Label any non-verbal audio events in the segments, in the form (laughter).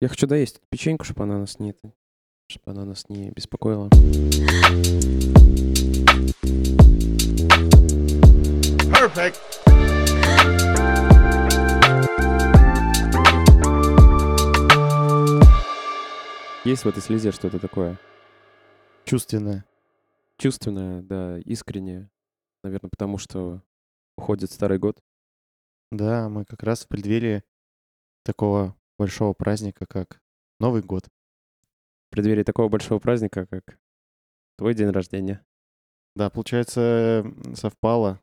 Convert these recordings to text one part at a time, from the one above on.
Я хочу доесть эту печеньку, чтобы она нас не, чтобы она нас не беспокоила. Perfect. Есть в этой слезе что-то такое Чувственное. чувственное, да, искреннее. Наверное, потому что уходит старый год. Да, мы как раз в преддверии такого большого праздника, как Новый год. В преддверии такого большого праздника, как твой день рождения. Да, получается, совпало,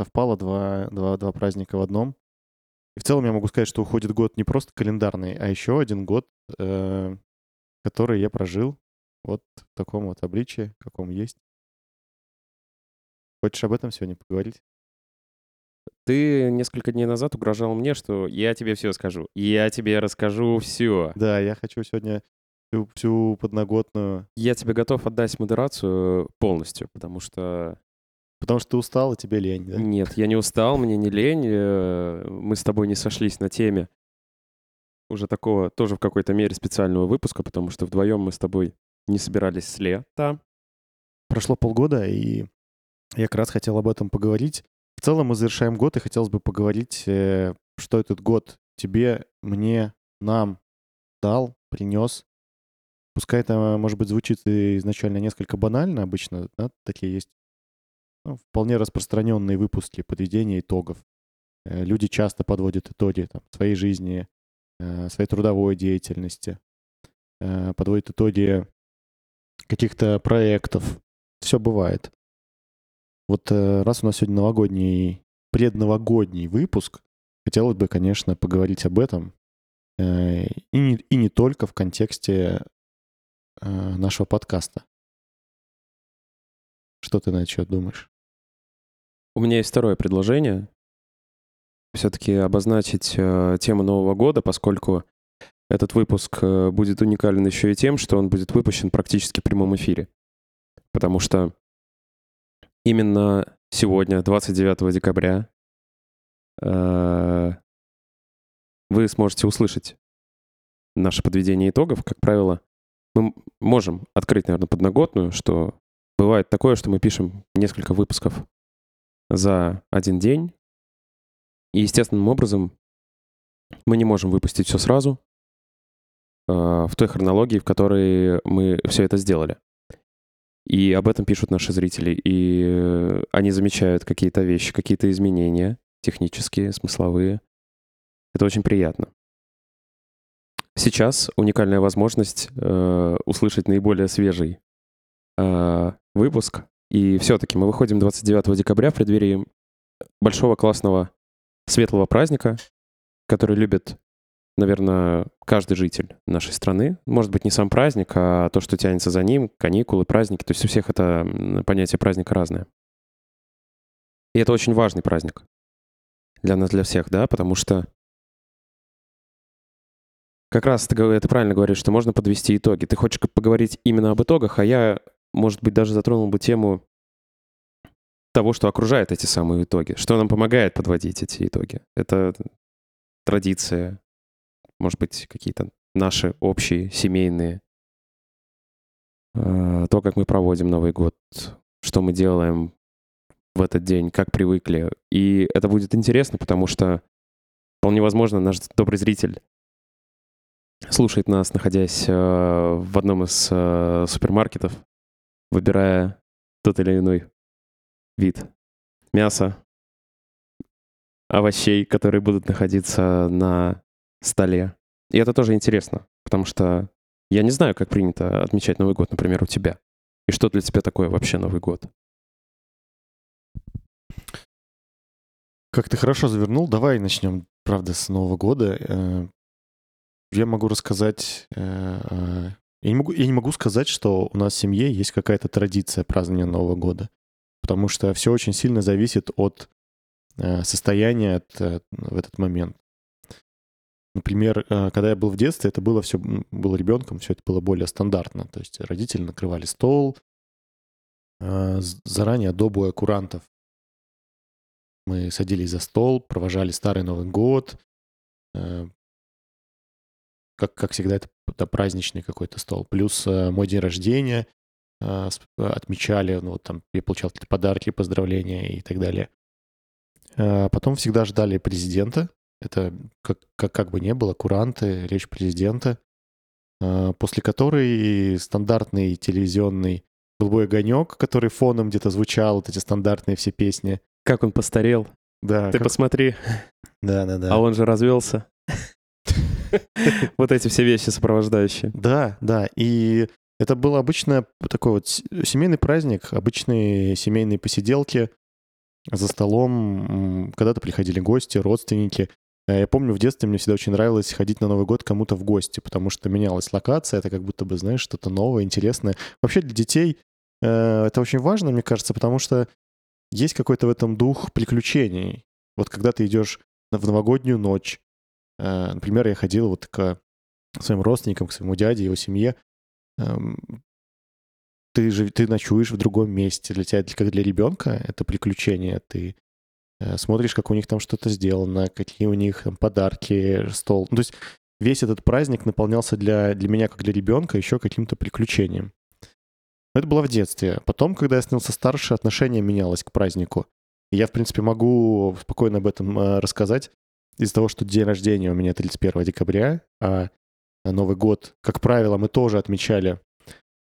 совпало два, два, два праздника в одном. И в целом я могу сказать, что уходит год не просто календарный, а еще один год, э, который я прожил вот в таком вот обличии, каком есть. Хочешь об этом сегодня поговорить? Ты несколько дней назад угрожал мне, что я тебе все скажу. Я тебе расскажу все. Да, я хочу сегодня всю, всю подноготную, Я тебе готов отдать модерацию полностью, потому что потому что ты устал, и тебе лень, да? Нет, я не устал, мне не лень. э, Мы с тобой не сошлись на теме уже такого, тоже в какой-то мере специального выпуска, потому что вдвоем мы с тобой не собирались с лета. Прошло полгода, и я как раз хотел об этом поговорить. В целом мы завершаем год, и хотелось бы поговорить, э, что этот год тебе, мне, нам дал, принес. Пускай это, может быть, звучит изначально несколько банально, обычно, да, такие есть ну, вполне распространенные выпуски подведения итогов. Э, Люди часто подводят итоги там, своей жизни, э, своей трудовой деятельности, подводят итоги каких-то проектов. Все бывает. Вот э, раз у нас сегодня новогодний, предновогодний выпуск, хотелось бы, конечно, поговорить об этом. э, И не, и не только в контексте э, нашего подкаста. Что ты на этот счет думаешь? У меня есть второе предложение. Все-таки обозначить э, тему Нового года, поскольку этот выпуск э, будет уникален еще и тем, что он будет выпущен практически в прямом эфире. Потому что именно сегодня, 29 декабря, э, вы сможете услышать наше подведение итогов. Как правило, мы можем открыть, наверное, подноготную, что бывает такое, что мы пишем несколько выпусков за один день. И естественным образом мы не можем выпустить все сразу э, в той хронологии, в которой мы все это сделали. И об этом пишут наши зрители. И они замечают какие-то вещи, какие-то изменения технические, смысловые. Это очень приятно. Сейчас уникальная возможность э, услышать наиболее свежий э, выпуск. И все-таки мы выходим 29 декабря в преддверии большого классного светлого праздника, который любит, наверное, каждый житель нашей страны. Может быть, не сам праздник, а то, что тянется за ним, каникулы, праздники. То есть у всех это понятие праздника разное. И это очень важный праздник для нас, для всех, да, потому что как раз ты, ты правильно говоришь, что можно подвести итоги. Ты хочешь поговорить именно об итогах, а я, может быть, даже затронул бы тему того, что окружает эти самые итоги, что нам помогает подводить эти итоги. Это традиция, может быть, какие-то наши общие, семейные, э, то, как мы проводим Новый год, что мы делаем в этот день, как привыкли. И это будет интересно, потому что вполне возможно наш добрый зритель слушает нас, находясь э, в одном из э, супермаркетов, выбирая тот или иной вид мяса, овощей, которые будут находиться на столе. И это тоже интересно, потому что я не знаю, как принято отмечать Новый год, например, у тебя. И что для тебя такое вообще Новый год? Как ты хорошо завернул, давай начнем, правда, с Нового года. Э, Я могу рассказать... э, э, Я не могу, я не могу сказать, что у нас в семье есть какая-то традиция празднования Нового года, потому что все очень сильно зависит от состояния от, в этот момент. Например, э, когда я был в детстве, это было все, был ребенком, все это было более стандартно. То есть родители накрывали стол, э, заранее до боя курантов мы садились за стол, провожали Старый Новый год, э, как, как всегда, это, это праздничный какой-то стол. Плюс мой день рождения отмечали, ну, вот там я получал какие-то подарки, поздравления и так далее. Потом всегда ждали президента. Это как, как, как бы не было, куранты, речь президента, э, после которой стандартный телевизионный голубой огонек, который фоном где-то звучал, вот эти стандартные все песни. Как он постарел. Да, Ты как- посмотри, (laughs) да, да, да. а он же развелся. (laughs) Вот эти все вещи сопровождающие. Да, да. И это был обычно такой вот семейный праздник, обычные семейные посиделки за столом. Когда-то приходили гости, родственники. Э, Я помню, в детстве мне всегда очень нравилось ходить на Новый год кому-то в гости, потому что менялась локация, это как будто бы, знаешь, что-то новое, интересное. Вообще для детей э, это очень важно, мне кажется, потому что есть какой-то в этом дух приключений. Вот когда ты идешь в новогоднюю ночь, э, например, я ходил вот к своим родственникам, к своему дяде, его семье, эм, ты же ты ночуешь в другом месте. Для тебя, как для ребенка, это приключение. Ты э, смотришь, как у них там что-то сделано, какие у них там подарки, стол. Ну, то есть весь этот праздник наполнялся для, для меня, как для ребенка, еще каким-то приключением. Это было в детстве. Потом, когда я становился старше, отношение менялось к празднику. И я, в принципе, могу спокойно об этом э, рассказать из-за того, что день рождения у меня 31 декабря, а Новый год, как правило, мы тоже отмечали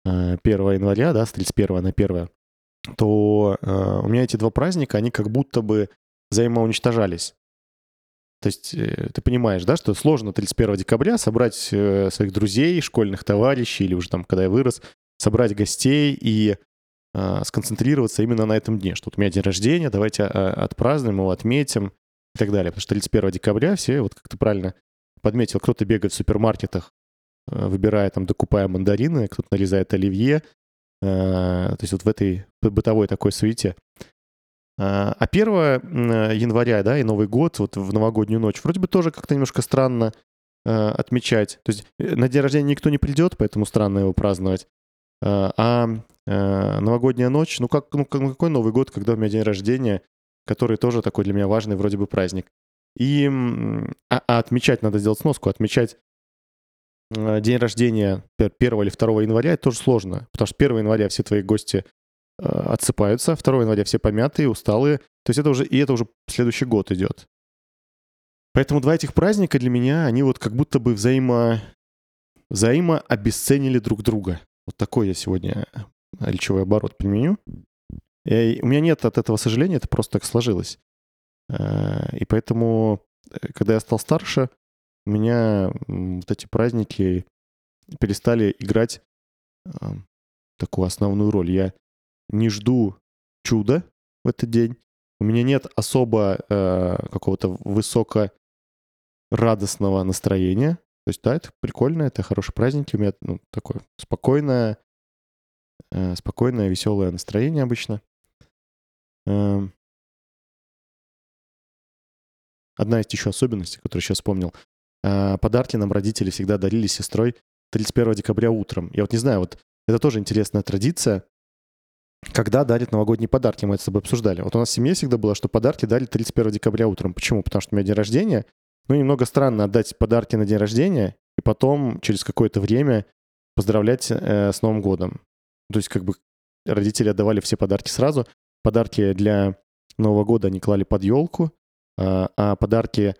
э, 1 января, да, с 31 на 1, то э, у меня эти два праздника, они как будто бы взаимоуничтожались. То есть э, ты понимаешь, да, что сложно 31 декабря собрать э, своих друзей, школьных товарищей, или уже там, когда я вырос, собрать гостей и э, сконцентрироваться именно на этом дне, что вот у меня день рождения, давайте э, отпразднуем его, отметим и так далее. Потому что 31 декабря все, вот как ты правильно подметил, кто-то бегает в супермаркетах, э, выбирая там, докупая мандарины, кто-то нарезает оливье. э, То есть вот в этой бытовой такой суете. А а 1 м, января, да, и Новый год, вот в новогоднюю ночь, вроде бы тоже как-то немножко странно э, отмечать. То есть э, на день рождения никто не придет, поэтому странно его праздновать. А а, э, новогодняя ночь, ну, как, ну ну какой Новый год, когда у меня день рождения, который тоже такой для меня важный вроде бы праздник. И а, а отмечать надо сделать сноску, отмечать э, день рождения 1 или 2 января это тоже сложно, потому что 1 января все твои гости э, отсыпаются, 2 января все помятые, усталые, то есть это уже, и это уже следующий год идет. Поэтому два этих праздника для меня, они вот как будто бы взаимо, взаимо обесценили друг друга. Вот такой я сегодня э, речевой оборот применю. И у меня нет от этого сожаления, это просто так сложилось. Э, И поэтому, э, когда я стал старше, у меня вот эти праздники перестали играть э, такую основную роль. Я не жду чуда в этот день. У меня нет особо э, какого-то высоко радостного настроения. То есть, да, это прикольно, это хорошие праздники. У меня ну, такое спокойное, э, спокойное, веселое настроение обычно. Эм. Одна из еще особенностей, которую сейчас вспомнил. Э, Подарки нам родители всегда дарили с сестрой 31 декабря утром. Я вот не знаю, вот это тоже интересная традиция. Когда дарят новогодние подарки, мы это с тобой обсуждали. Вот у нас в семье всегда было, что подарки дали 31 декабря утром. Почему? Потому что у меня день рождения. Ну, немного странно отдать подарки на день рождения и потом через какое-то время поздравлять э, с Новым годом. То есть как бы родители отдавали все подарки сразу. Подарки для Нового года они клали под елку, а, а подарки,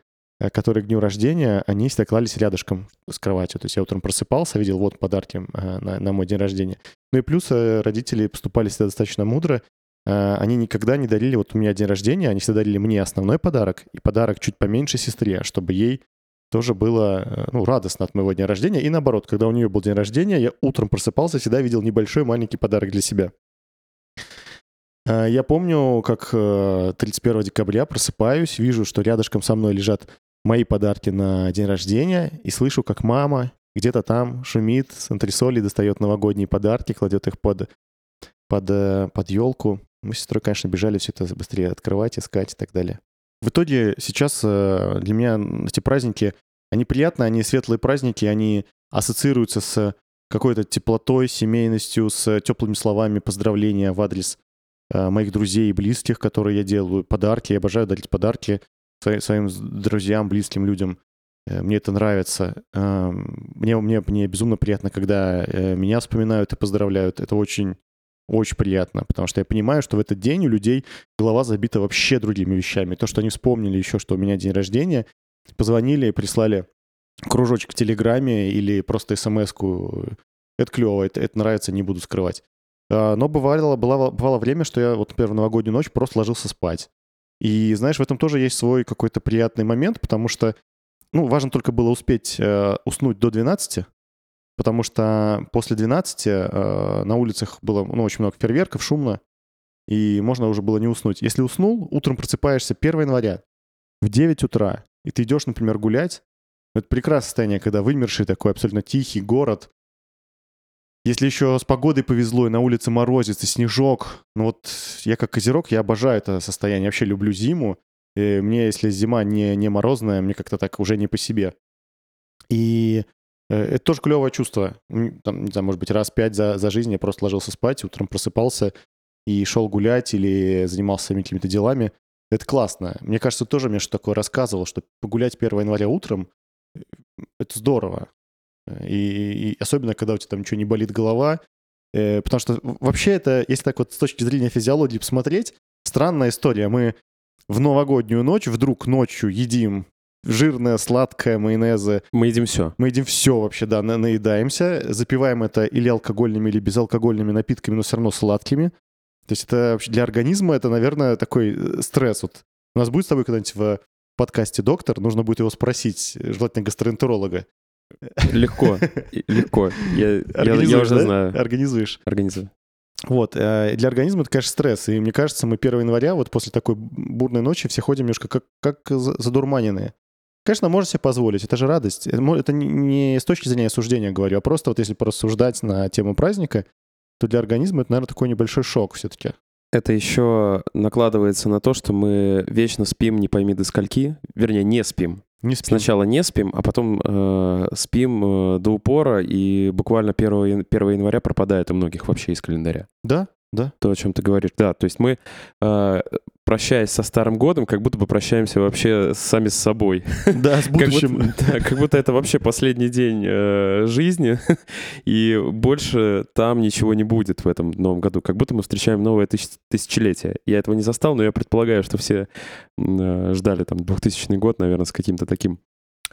которые к дню рождения, они всегда клались рядышком с кроватью. То есть я утром просыпался, видел, вот подарки э, на, на мой день рождения. Ну и плюс э, родители поступали всегда достаточно мудро. Э, Они никогда не дарили, вот у меня день рождения, они всегда дарили мне основной подарок и подарок чуть поменьше сестре, чтобы ей тоже было э, ну, радостно от моего дня рождения. И наоборот, когда у нее был день рождения, я утром просыпался, всегда видел небольшой маленький подарок для себя. Э, Я помню, как э, 31 декабря просыпаюсь, вижу, что рядышком со мной лежат мои подарки на день рождения, и слышу, как мама где-то там шумит с антресолей, достает новогодние подарки, кладет их под, под, э, под елку. Мы с сестрой, конечно, бежали все это быстрее открывать, искать и так далее. В итоге сейчас э, для меня эти праздники, они приятные, они светлые праздники, они ассоциируются с какой-то теплотой, семейностью, с теплыми словами поздравления в адрес э, моих друзей и близких, которые я делаю, подарки. Я обожаю дарить подарки своим друзьям, близким людям. Э, Мне это нравится. Эм, Мне, мне, мне безумно приятно, когда э, меня вспоминают и поздравляют. Это очень, очень приятно, потому что я понимаю, что в этот день у людей голова забита вообще другими вещами. То, что они вспомнили еще, что у меня день рождения, позвонили и прислали кружочек в Телеграме или просто смс-ку. Это клево, это, это нравится, не буду скрывать. А, Но бывало, было, бывало время, что я вот, например, в новогоднюю ночь просто ложился спать. И знаешь, в этом тоже есть свой какой-то приятный момент, потому что, ну, важно только было успеть э, уснуть до 12, потому что после 12 э, на улицах было, ну, очень много фейерверков, шумно, и можно уже было не уснуть. Если уснул, утром просыпаешься 1 января в 9 утра, и ты идешь, например, гулять, это прекрасное состояние, когда вымерший такой абсолютно тихий город. Если еще с погодой повезло, и на улице морозец, и снежок. Ну вот я как козерог, я обожаю это состояние. Вообще люблю зиму. И мне, если зима не, не морозная, мне как-то так уже не по себе. И э, это тоже клевое чувство. Там, не знаю, может быть, раз пять за, за жизнь я просто ложился спать, утром просыпался и шел гулять или занимался своими какими-то делами. Это классно. Мне кажется, тоже мне что такое рассказывал, что погулять 1 января утром э, — это здорово. И, и особенно, когда у тебя там ничего не болит голова. Э, потому что вообще это, если так вот с точки зрения физиологии посмотреть, странная история. Мы в новогоднюю ночь вдруг ночью едим жирное, сладкое, майонезы. Мы едим все. Мы едим все вообще, да, на- наедаемся. Запиваем это или алкогольными, или безалкогольными напитками, но все равно сладкими. То есть это вообще для организма это, наверное, такой э, стресс. Вот у нас будет с тобой когда-нибудь в подкасте доктор, нужно будет его спросить, желательно гастроэнтеролога. Легко. Легко. Я, я, уже да? знаю. Организуешь. Организую. Вот, э, для организма это, конечно, стресс. И мне кажется, мы 1 января, вот после такой бурной ночи, все ходим немножко как, как за- задурманенные. Конечно, можно себе позволить, это же радость. Это, не с точки зрения осуждения говорю, а просто вот если порассуждать на тему праздника, то для организма это, наверное, такой небольшой шок все-таки. Это еще накладывается на то, что мы вечно спим не пойми до скольки. Вернее, не спим. Не спим. Сначала не спим, а потом э, спим э, до упора, и буквально 1, ян- 1 января пропадает у многих вообще из календаря. Да, да. То, о чем ты говоришь. Да, то есть мы, э, прощаясь со Старым годом, как будто бы прощаемся вообще сами с собой. Да, с (laughs) Как будущим. будто, (laughs) да, как будто это вообще последний день э, жизни, (laughs) и больше там ничего не будет в этом новом году. Как будто мы встречаем новое тысяч- тысячелетие. Я этого не застал, но я предполагаю, что все э, ждали там 2000 год, наверное, с каким-то таким.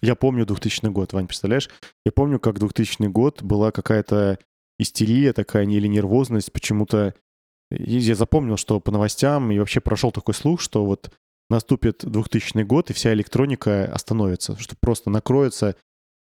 Я помню 2000 год, Вань, представляешь? Я помню, как 2000 год была какая-то истерия такая или нервозность. Почему-то я запомнил, что по новостям и вообще прошел такой слух, что вот наступит 2000 год, и вся электроника остановится, что просто накроются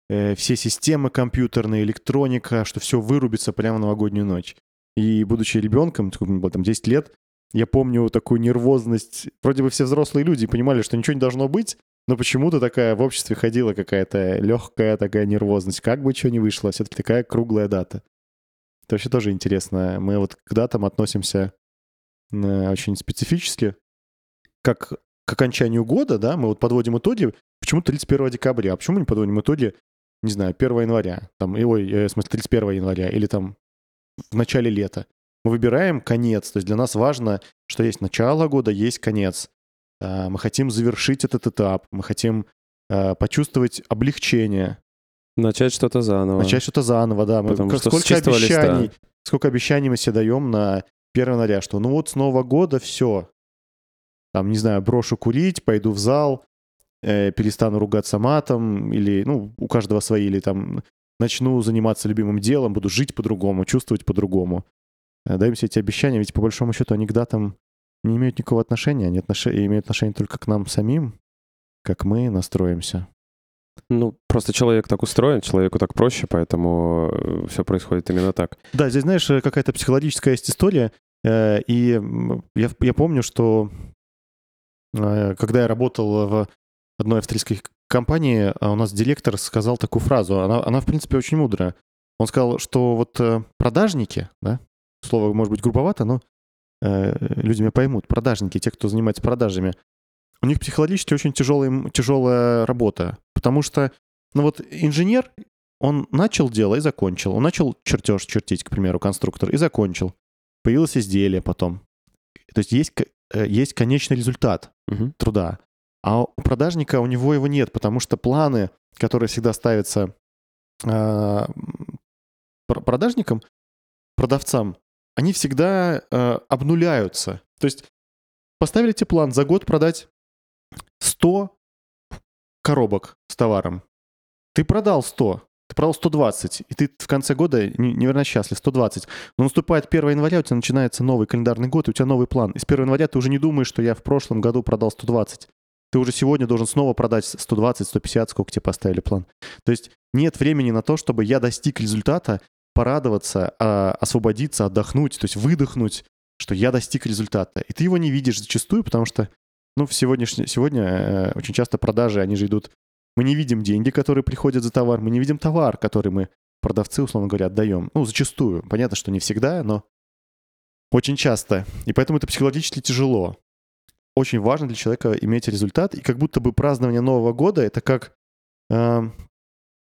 э, все системы компьютерные, электроника, что все вырубится прямо в новогоднюю ночь. И будучи ребенком, мне было там 10 лет, я помню такую нервозность. Вроде бы все взрослые люди понимали, что ничего не должно быть, но почему-то такая в обществе ходила какая-то легкая такая нервозность. Как бы что ни вышло, все-таки такая круглая дата. Это вообще тоже интересно. Мы вот к датам относимся э, очень специфически. Как к окончанию года, да, мы вот подводим итоги. Почему 31 декабря? А почему не подводим итоги, не знаю, 1 января? Там, и- ой, э, в смысле, 31 января или там в начале лета. Мы выбираем конец. То есть для нас важно, что есть начало года, есть конец. А, Мы хотим завершить этот этап. Мы хотим почувствовать облегчение, Начать что-то заново. начать что-то заново, да. Мы, Потому как- что сколько чистого листа. обещаний, сколько обещаний мы себе даем на 1 января, что ну вот с Нового года все. Там, не знаю, брошу курить, пойду в зал, э, перестану ругаться матом, или, ну, у каждого свои, или там начну заниматься любимым делом, буду жить по-другому, чувствовать по-другому. Э, Даем себе эти обещания, ведь по большому счету они к датам не имеют никакого отношения, они отнош- имеют отношение только к нам самим, как мы настроимся. Ну, просто человек так устроен, человеку так проще, поэтому все происходит именно так. Да, здесь, знаешь, э, какая-то психологическая есть история. э, И я, я помню, что э, когда я работал в одной австрийской компании, у нас директор сказал такую фразу. Она, она в принципе, очень мудрая. Он сказал, что вот э, продажники, да, слово может быть грубовато, но э, люди меня поймут, продажники, те, кто занимается продажами, у них психологически очень тяжелая, тяжелая работа, потому что, ну вот инженер, он начал дело и закончил. Он начал чертеж чертить, к примеру, конструктор, и закончил. Появилось изделие потом. То есть есть, э, есть конечный результат Мгм. труда. А у продажника у него его нет, потому что планы, которые всегда ставятся э, продажникам, продавцам, они всегда э, обнуляются. То есть поставили тебе план за год продать 100 коробок с товаром. Ты продал 100, ты продал 120, и ты в конце года невероятно счастлив, 120. Но наступает 1 января, у тебя начинается новый календарный год, и у тебя новый план. И с 1 января ты уже не думаешь, что я в прошлом году продал 120. Ты уже сегодня должен снова продать 120, 150, сколько тебе поставили план. То есть нет времени на то, чтобы я достиг результата, порадоваться, а, освободиться, отдохнуть, то есть выдохнуть, что я достиг результата. И ты его не видишь зачастую, потому что ну, в сегодняшний, сегодня э, очень часто продажи, они же идут мы не видим деньги, которые приходят за товар, мы не видим товар, который мы продавцы, условно говоря, отдаем. Ну, зачастую. Понятно, что не всегда, но очень часто. И поэтому это психологически тяжело. Очень важно для человека иметь результат. И как будто бы празднование Нового года — это как... Э,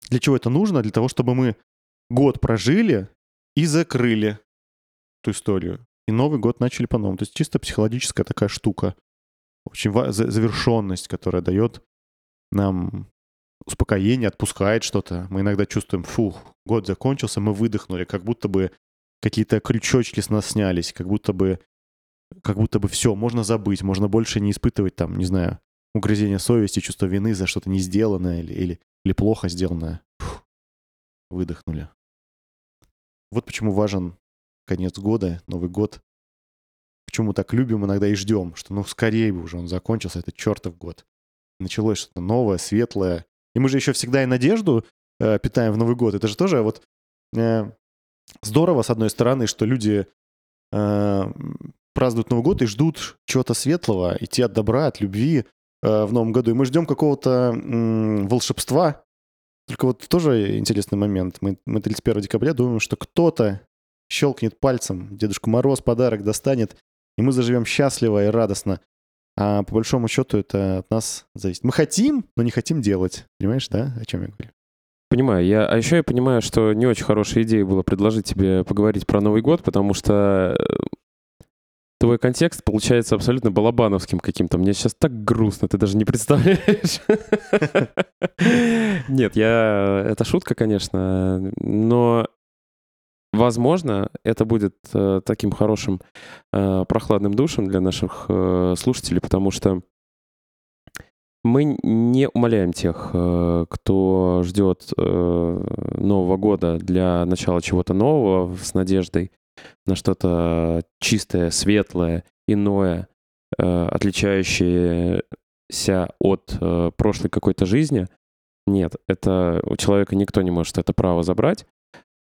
для чего это нужно? Для того, чтобы мы год прожили и закрыли эту историю. И Новый год начали по-новому. То есть чисто психологическая такая штука. Очень завершенность, которая дает нам успокоение, отпускает что-то. Мы иногда чувствуем, фух, год закончился, мы выдохнули, как будто бы какие-то крючочки с нас снялись, как будто бы, как будто бы все, можно забыть, можно больше не испытывать там, не знаю, угрызение совести, чувство вины за что-то не сделанное или, или, или плохо сделанное. Фух, выдохнули. Вот почему важен конец года, Новый год. Почему так любим иногда и ждем, что ну скорее бы уже он закончился, этот чертов год. Началось что-то новое, светлое, и мы же еще всегда и надежду э, питаем в Новый год. Это же тоже вот э, здорово, с одной стороны, что люди э, празднуют Новый год и ждут чего-то светлого, идти от добра, от любви э, в Новом году. И мы ждем какого-то э, волшебства. Только вот тоже интересный момент. Мы, мы 31 декабря думаем, что кто-то щелкнет пальцем, Дедушка Мороз подарок достанет, и мы заживем счастливо и радостно. А по большому счету это от нас зависит. Мы хотим, но не хотим делать. Понимаешь, да, о чем я говорю? Понимаю. Я, а еще я понимаю, что не очень хорошая идея было предложить тебе поговорить про Новый год, потому что э, твой контекст получается абсолютно балабановским каким-то. Мне сейчас так грустно, ты даже не представляешь. (laughs) Нет, я... Это шутка, конечно, но Возможно, это будет э, таким хорошим э, прохладным душем для наших э, слушателей, потому что мы не умоляем тех, э, кто ждет э, Нового года для начала чего-то нового с надеждой на что-то чистое, светлое, иное, э, отличающееся от прошлой какой-то жизни. Нет, это у человека никто не может это право забрать.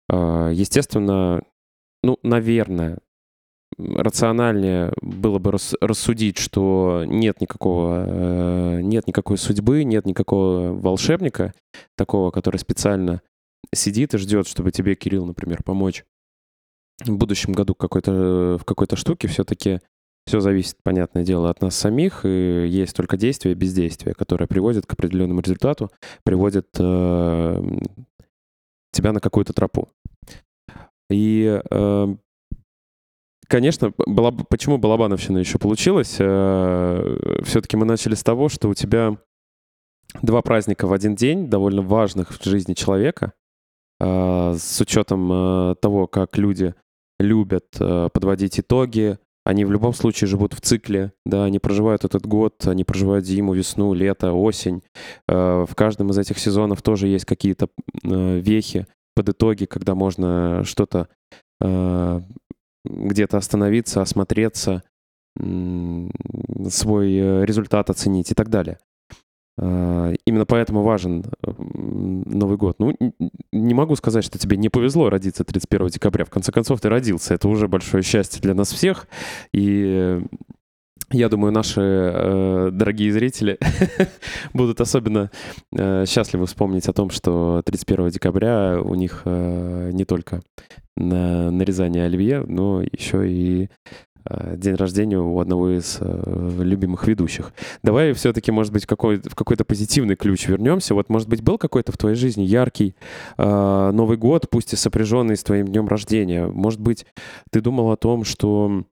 А, естественно, ну, наверное, рациональнее было бы рассудить, что нет никакого, э, нет никакой судьбы, нет никакого волшебника такого, который специально сидит и ждет, чтобы тебе, Кирилл, например, помочь в будущем году какой-то, в какой-то штуке. Все-таки все зависит, понятное дело, от нас самих, и есть только действие и бездействие, которое приводит к определенному результату, приводит э, тебя на какую-то тропу. И, э, конечно, была, почему Балабановщина еще получилась? Э, все-таки мы начали с того, что у тебя два праздника в один день, довольно важных в жизни человека, э, с учетом того, как люди любят подводить итоги, они в любом случае живут в цикле, да, они проживают этот год, они проживают зиму, весну, лето, осень. В каждом из этих сезонов тоже есть какие-то вехи, под итоги, когда можно что-то э, где-то остановиться, осмотреться, свой э, результат оценить и так далее. Э, именно поэтому важен Новый год. Ну, не могу сказать, что тебе не повезло родиться 31 декабря. В конце концов, ты родился. Это уже большое счастье для нас всех. И я думаю, наши э, дорогие зрители (laughs) будут особенно э, счастливы вспомнить о том, что 31 декабря у них э, не только на нарезание оливье, но еще и э, день рождения у одного из э, любимых ведущих. Давай все-таки, может быть, какой, в какой-то позитивный ключ вернемся. Вот, может быть, был какой-то в твоей жизни яркий э, Новый год, пусть и сопряженный с твоим днем рождения. Может быть, ты думал о том, что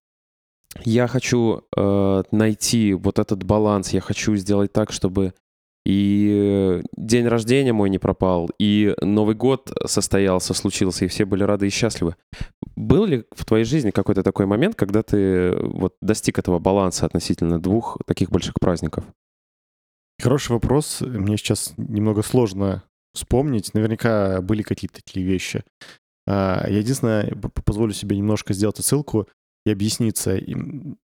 я хочу э, найти вот этот баланс, я хочу сделать так, чтобы и день рождения мой не пропал, и Новый год состоялся, случился, и все были рады и счастливы. Был ли в твоей жизни какой-то такой момент, когда ты вот достиг этого баланса относительно двух таких больших праздников? Хороший вопрос. Мне сейчас немного сложно вспомнить. Наверняка были какие-то такие вещи. А, я единственное, позволю себе немножко сделать ссылку и объясниться.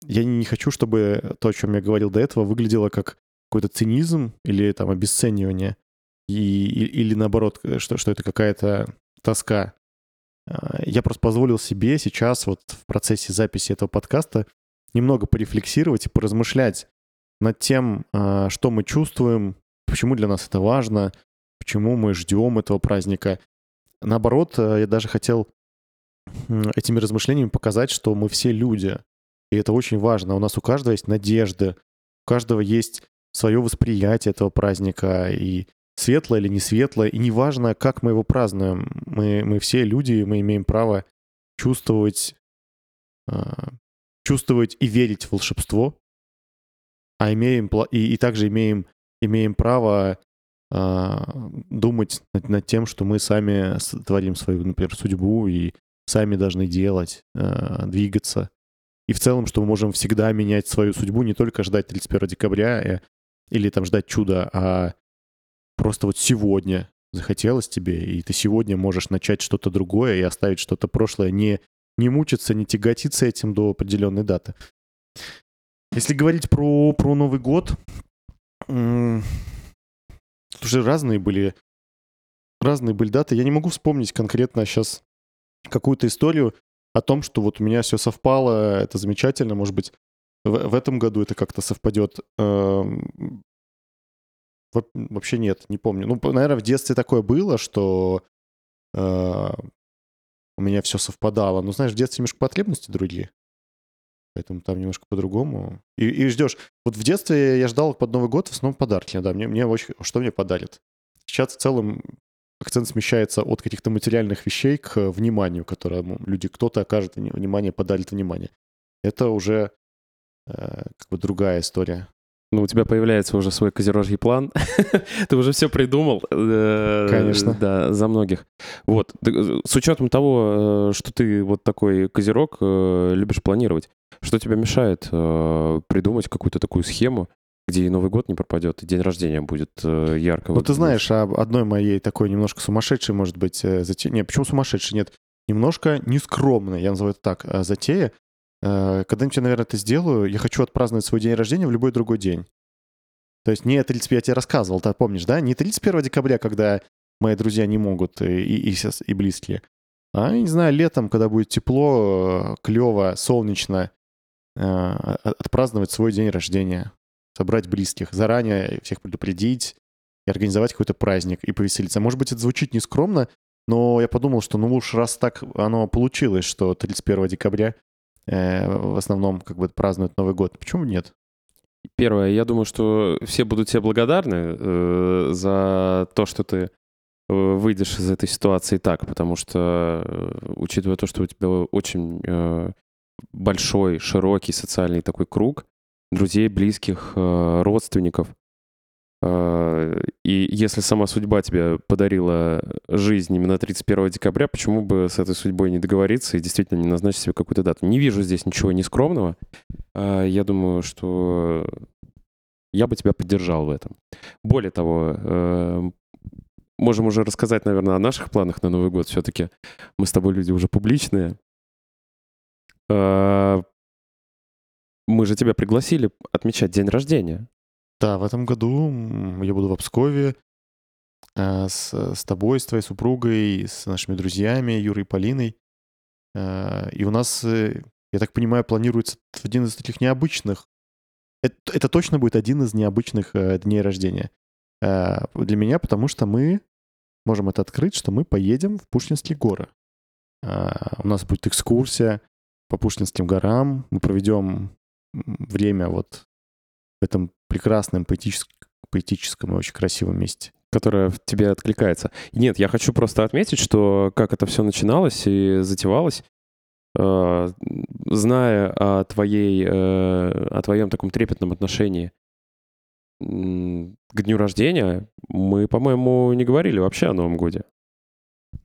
Я не хочу, чтобы то, о чем я говорил до этого, выглядело как какой-то цинизм или там обесценивание, и, или наоборот, э, что, что это какая-то тоска. А, я просто позволил себе сейчас вот в процессе записи этого подкаста немного порефлексировать и поразмышлять над тем, а, что мы чувствуем, почему для нас это важно, почему мы ждем этого праздника. Наоборот, э, я даже хотел этими размышлениями показать, что мы все люди. И это очень важно. У нас у каждого есть надежды, у каждого есть свое восприятие этого праздника, и светлое или не светлое, и неважно, как мы его празднуем. Мы, мы все люди, мы имеем право чувствовать, э, чувствовать и верить в волшебство, а имеем и, и также имеем, имеем право э, думать над, над тем, что мы сами творим свою, например, судьбу и сами должны делать, э, двигаться. И в целом, что мы можем всегда менять свою судьбу, не только ждать 31 декабря, э, или там ждать чуда, а просто вот сегодня захотелось тебе, и ты сегодня можешь начать что-то другое и оставить что-то прошлое, не, не мучиться, не тяготиться этим до определенной даты. Если говорить про, про Новый год, уже разные были разные были даты. Я не могу вспомнить конкретно сейчас какую-то историю о том, что вот у меня все совпало, это замечательно, может быть, в, в этом году это как-то совпадет. Эм, вообще нет, не помню. Ну, наверное, в детстве такое было, что э, у меня все совпадало. Но, знаешь, в детстве немножко потребности другие. Поэтому там немножко по-другому. И, и ждешь. Вот в детстве я ждал под Новый год в основном подарки. Да, мне, мне очень... Что мне подарят? Сейчас в целом акцент смещается от каких-то материальных вещей к вниманию, которое люди, кто-то окажет внимание, подарит внимание. Это уже Э, как бы другая история. Ну, у тебя появляется уже свой козерожий план. (laughs) Ты уже все придумал. Э, Конечно. Да, за многих. Вот. Э, с учетом того, что ты вот такой козерог, любишь планировать, что тебе мешает придумать какую-то такую схему, где и Новый год не пропадет, и день рождения будет ярко. Ну, ты знаешь, об одной моей такой немножко сумасшедшей, может быть, затея... Не, почему сумасшедшей? Нет, немножко нескромной, я называю это так, затея. Э, когда-нибудь я, наверное, это сделаю. Я хочу отпраздновать свой день рождения в любой другой день. То есть не 30, я тебе рассказывал, ты помнишь, да? Не 31 декабря, когда мои друзья не могут и, и, и, и близкие. А, не знаю, летом, когда будет тепло, клево, солнечно, э, отпраздновать свой день рождения, собрать близких, заранее всех предупредить и организовать какой-то праздник и повеселиться. Может быть, это звучит нескромно, но я подумал, что ну уж раз так оно получилось, что 31 декабря э, в основном как бы празднуют Новый год. Почему нет? Первое, я думаю, что все будут тебе благодарны э, за то, что ты э, выйдешь из этой ситуации так, потому что, э, учитывая то, что у тебя очень э, большой, широкий социальный такой круг друзей, близких, э, родственников, и если сама судьба тебе подарила жизнь именно 31 декабря, почему бы с этой судьбой не договориться и действительно не назначить себе какую-то дату? Не вижу здесь ничего нескромного. А, я думаю, что я бы тебя поддержал в этом. Более того, э, можем уже рассказать, наверное, о наших планах на Новый год. Все-таки мы с тобой люди уже публичные. А, мы же тебя пригласили отмечать день рождения. Да, в этом году я буду в Обскове э, с, с тобой, с твоей супругой, с нашими друзьями Юрой и Полиной. Э, и у нас, э, я так понимаю, планируется один из таких необычных. Это, это точно будет один из необычных дней рождения для меня, потому что мы можем это открыть, что мы поедем в Пушкинские горы. У нас будет экскурсия по Пушкинским горам. Мы проведем время вот в этом прекрасном поэтическом, поэтическом и очень красивом месте которая в тебе откликается. Нет, я хочу просто отметить, что как это все начиналось и затевалось, э, зная о твоей, э, о твоем таком трепетном отношении к дню рождения, мы, по-моему, не говорили вообще о Новом годе.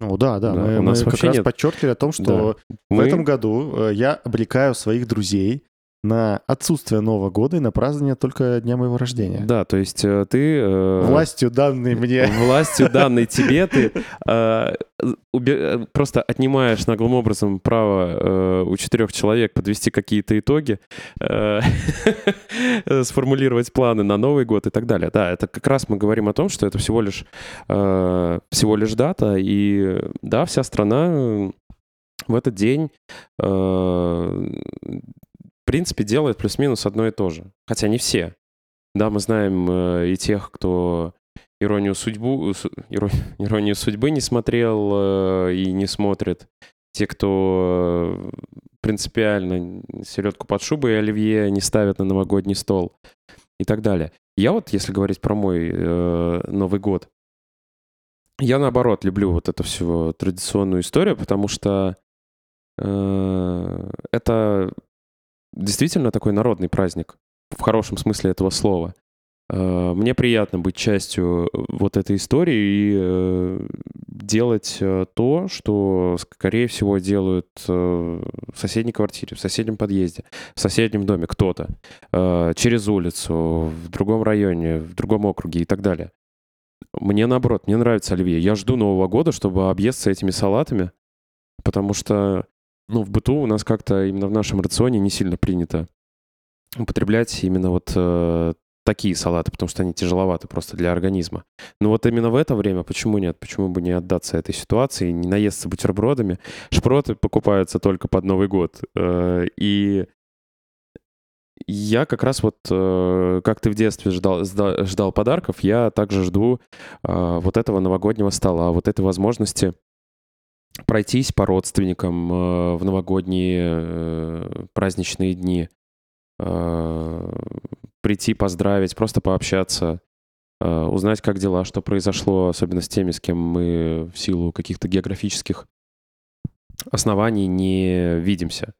Ну да, да. Да, мы у нас мы как вообще раз нет. подчеркивали о том, что в Мы- этом году э, я обрекаю своих друзей на отсутствие Нового года и на празднование только дня моего рождения. Да, то есть э, ты... э, Властью данной мне. властью (laughs) данной тебе ты э, убе- э, просто отнимаешь наглым образом право э, у четырех человек подвести какие-то итоги, э, (laughs) сформулировать планы на Новый год и так далее. Да, это как раз мы говорим о том, что это всего лишь э, всего лишь дата, и да, вся страна в этот день э, принципе делает плюс-минус одно и то же. Хотя не все. Да, мы знаем э, и тех, кто иронию судьбу, су- иро- (laughs) иронию судьбы не смотрел э, и не смотрит. Те, кто э, принципиально селедку под шубой и оливье не ставят на новогодний стол и так далее. Я вот, если говорить про мой э, Новый год, я наоборот люблю вот эту всю традиционную историю, потому что э, это действительно такой народный праздник в хорошем смысле этого слова. Э, Мне приятно быть частью вот этой истории и э, делать э, то, что, скорее всего, делают э, в соседней квартире, в соседнем подъезде, в соседнем доме кто-то, э, через улицу, в другом районе, в другом округе и так далее. Мне наоборот, мне нравится оливье. Я жду Нового года, чтобы объесться этими салатами, потому что, ну, в быту у нас как-то именно в нашем рационе не сильно принято употреблять именно вот э, такие салаты, потому что они тяжеловаты просто для организма. Но вот именно в это время почему нет? Почему бы не отдаться этой ситуации, не наесться бутербродами? Шпроты покупаются только под Новый год. Э, и я как раз вот, э, как ты в детстве ждал, ждал подарков, я также жду э, вот этого новогоднего стола, вот этой возможности пройтись по родственникам э, в новогодние э, праздничные дни, э, прийти поздравить, просто пообщаться, узнать, как дела, что произошло, особенно с теми, с кем мы в силу каких-то географических оснований не видимся.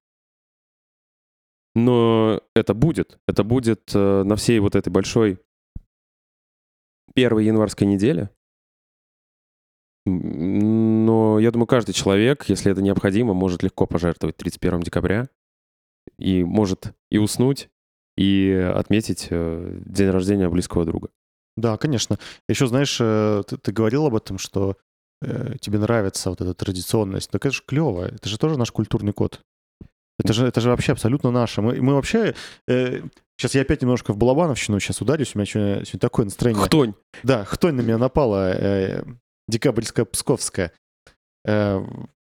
Но это будет. Это будет на всей вот этой большой первой январской неделе. Но я думаю, каждый человек, если это необходимо, может легко пожертвовать 31 декабря и может и уснуть, и отметить э, день рождения близкого друга. Да, конечно. Еще, знаешь, э, ты, ты говорил об этом, что э, тебе нравится вот эта традиционность. Так это же клево. Это же тоже наш культурный код. Это же, это же вообще абсолютно наше. Мы, мы вообще... сейчас я опять немножко в балабановщину сейчас ударюсь. У меня сегодня, сегодня такое настроение. Хтонь! Да, хтонь на меня напала, э, декабрьская, псковская. Э,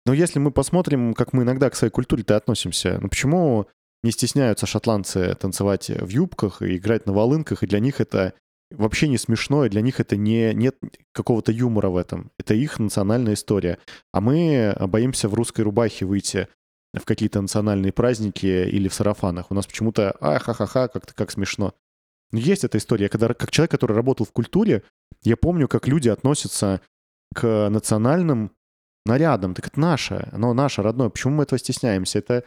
но если мы посмотрим, как мы иногда к своей культуре-то относимся, ну почему не стесняются шотландцы танцевать в юбках и играть на волынках, и для них это вообще не смешно, и для них это не, нет какого-то юмора в этом. Это их национальная история. А мы боимся в русской рубахе выйти в какие-то национальные праздники или в сарафанах. У нас почему-то, а, ха-ха-ха, как-то как смешно. Но есть эта история. Я Когда, как человек, который работал в культуре, я помню, как люди относятся к национальным нарядам. Так это наше, оно наше, родное. Почему мы этого стесняемся? Это,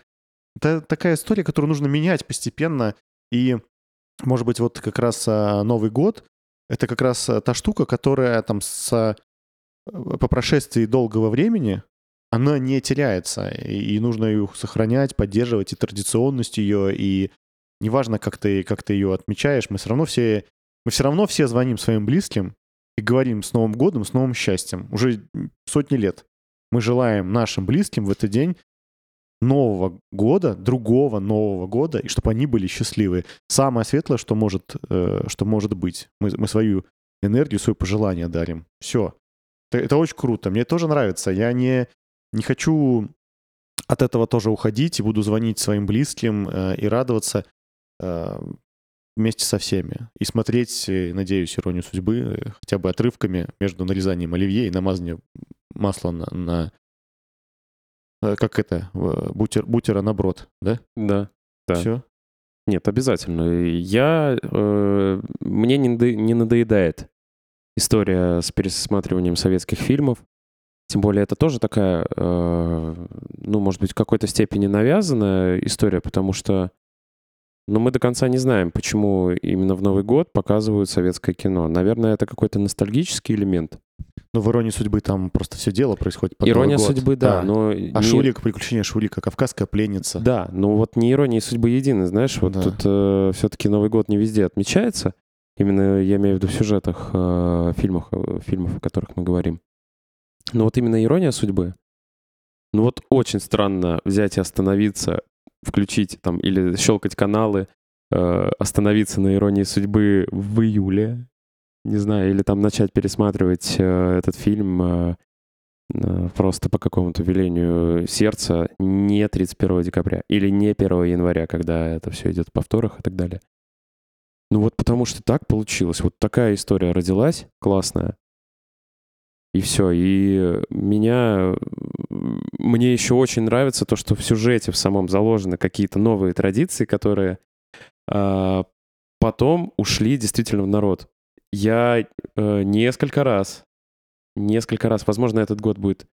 это такая история, которую нужно менять постепенно. И, может быть, вот как раз а, Новый год — это как раз а, та штука, которая там с, а, по прошествии долгого времени она не теряется, и, нужно ее сохранять, поддерживать, и традиционность ее, и неважно, как ты, как ты ее отмечаешь, мы все равно все, мы все равно все звоним своим близким и говорим с Новым годом, с новым счастьем. Уже сотни лет. Мы желаем нашим близким в этот день нового года, другого нового года, и чтобы они были счастливы. Самое светлое, что может, э, что может быть. Мы, мы свою энергию, свое пожелание дарим. Все. Это, это очень круто. Мне тоже нравится. Я не, не хочу от этого тоже уходить и буду звонить своим близким э, и радоваться э, вместе со всеми. И смотреть, э, надеюсь, иронию судьбы э, хотя бы отрывками между нарезанием оливье и намазанием масла на, на э, как это, бутер, бутера на брод, да? Да. Да. Все? Нет, обязательно. Я... э, мне не, не надоедает история с пересматриванием советских фильмов. Тем более это тоже такая, э, ну, может быть, в какой-то степени навязанная история, потому что, ну, мы до конца не знаем, почему именно в Новый год показывают советское кино. Наверное, это какой-то ностальгический элемент. Ну, в «Иронии судьбы» там просто все дело происходит под Ирония Новый год. судьбы, да, но... А не- Шурик, приключения Шурика, кавказская пленница. Да, ну вот не ирония судьбы едины, знаешь, вот Да. тут все-таки Новый год не везде отмечается. Именно я имею в виду в сюжетах э, фильмах, э, фильмов, о которых мы говорим. Но вот именно ирония судьбы. Ну вот очень странно взять и остановиться, включить там или щелкать каналы, э, остановиться на иронии судьбы в июле, не знаю, или там начать пересматривать э, этот фильм э, э, просто по какому-то велению сердца не 31 декабря или не 1 января, когда это все идет в повторах и так далее. Ну вот потому что так получилось. Вот такая история родилась, классная. И все. И меня... Мне еще очень нравится то, что в сюжете в самом заложены какие-то новые традиции, которые а, потом ушли действительно в народ. Я э, несколько раз, несколько раз, возможно, этот год будет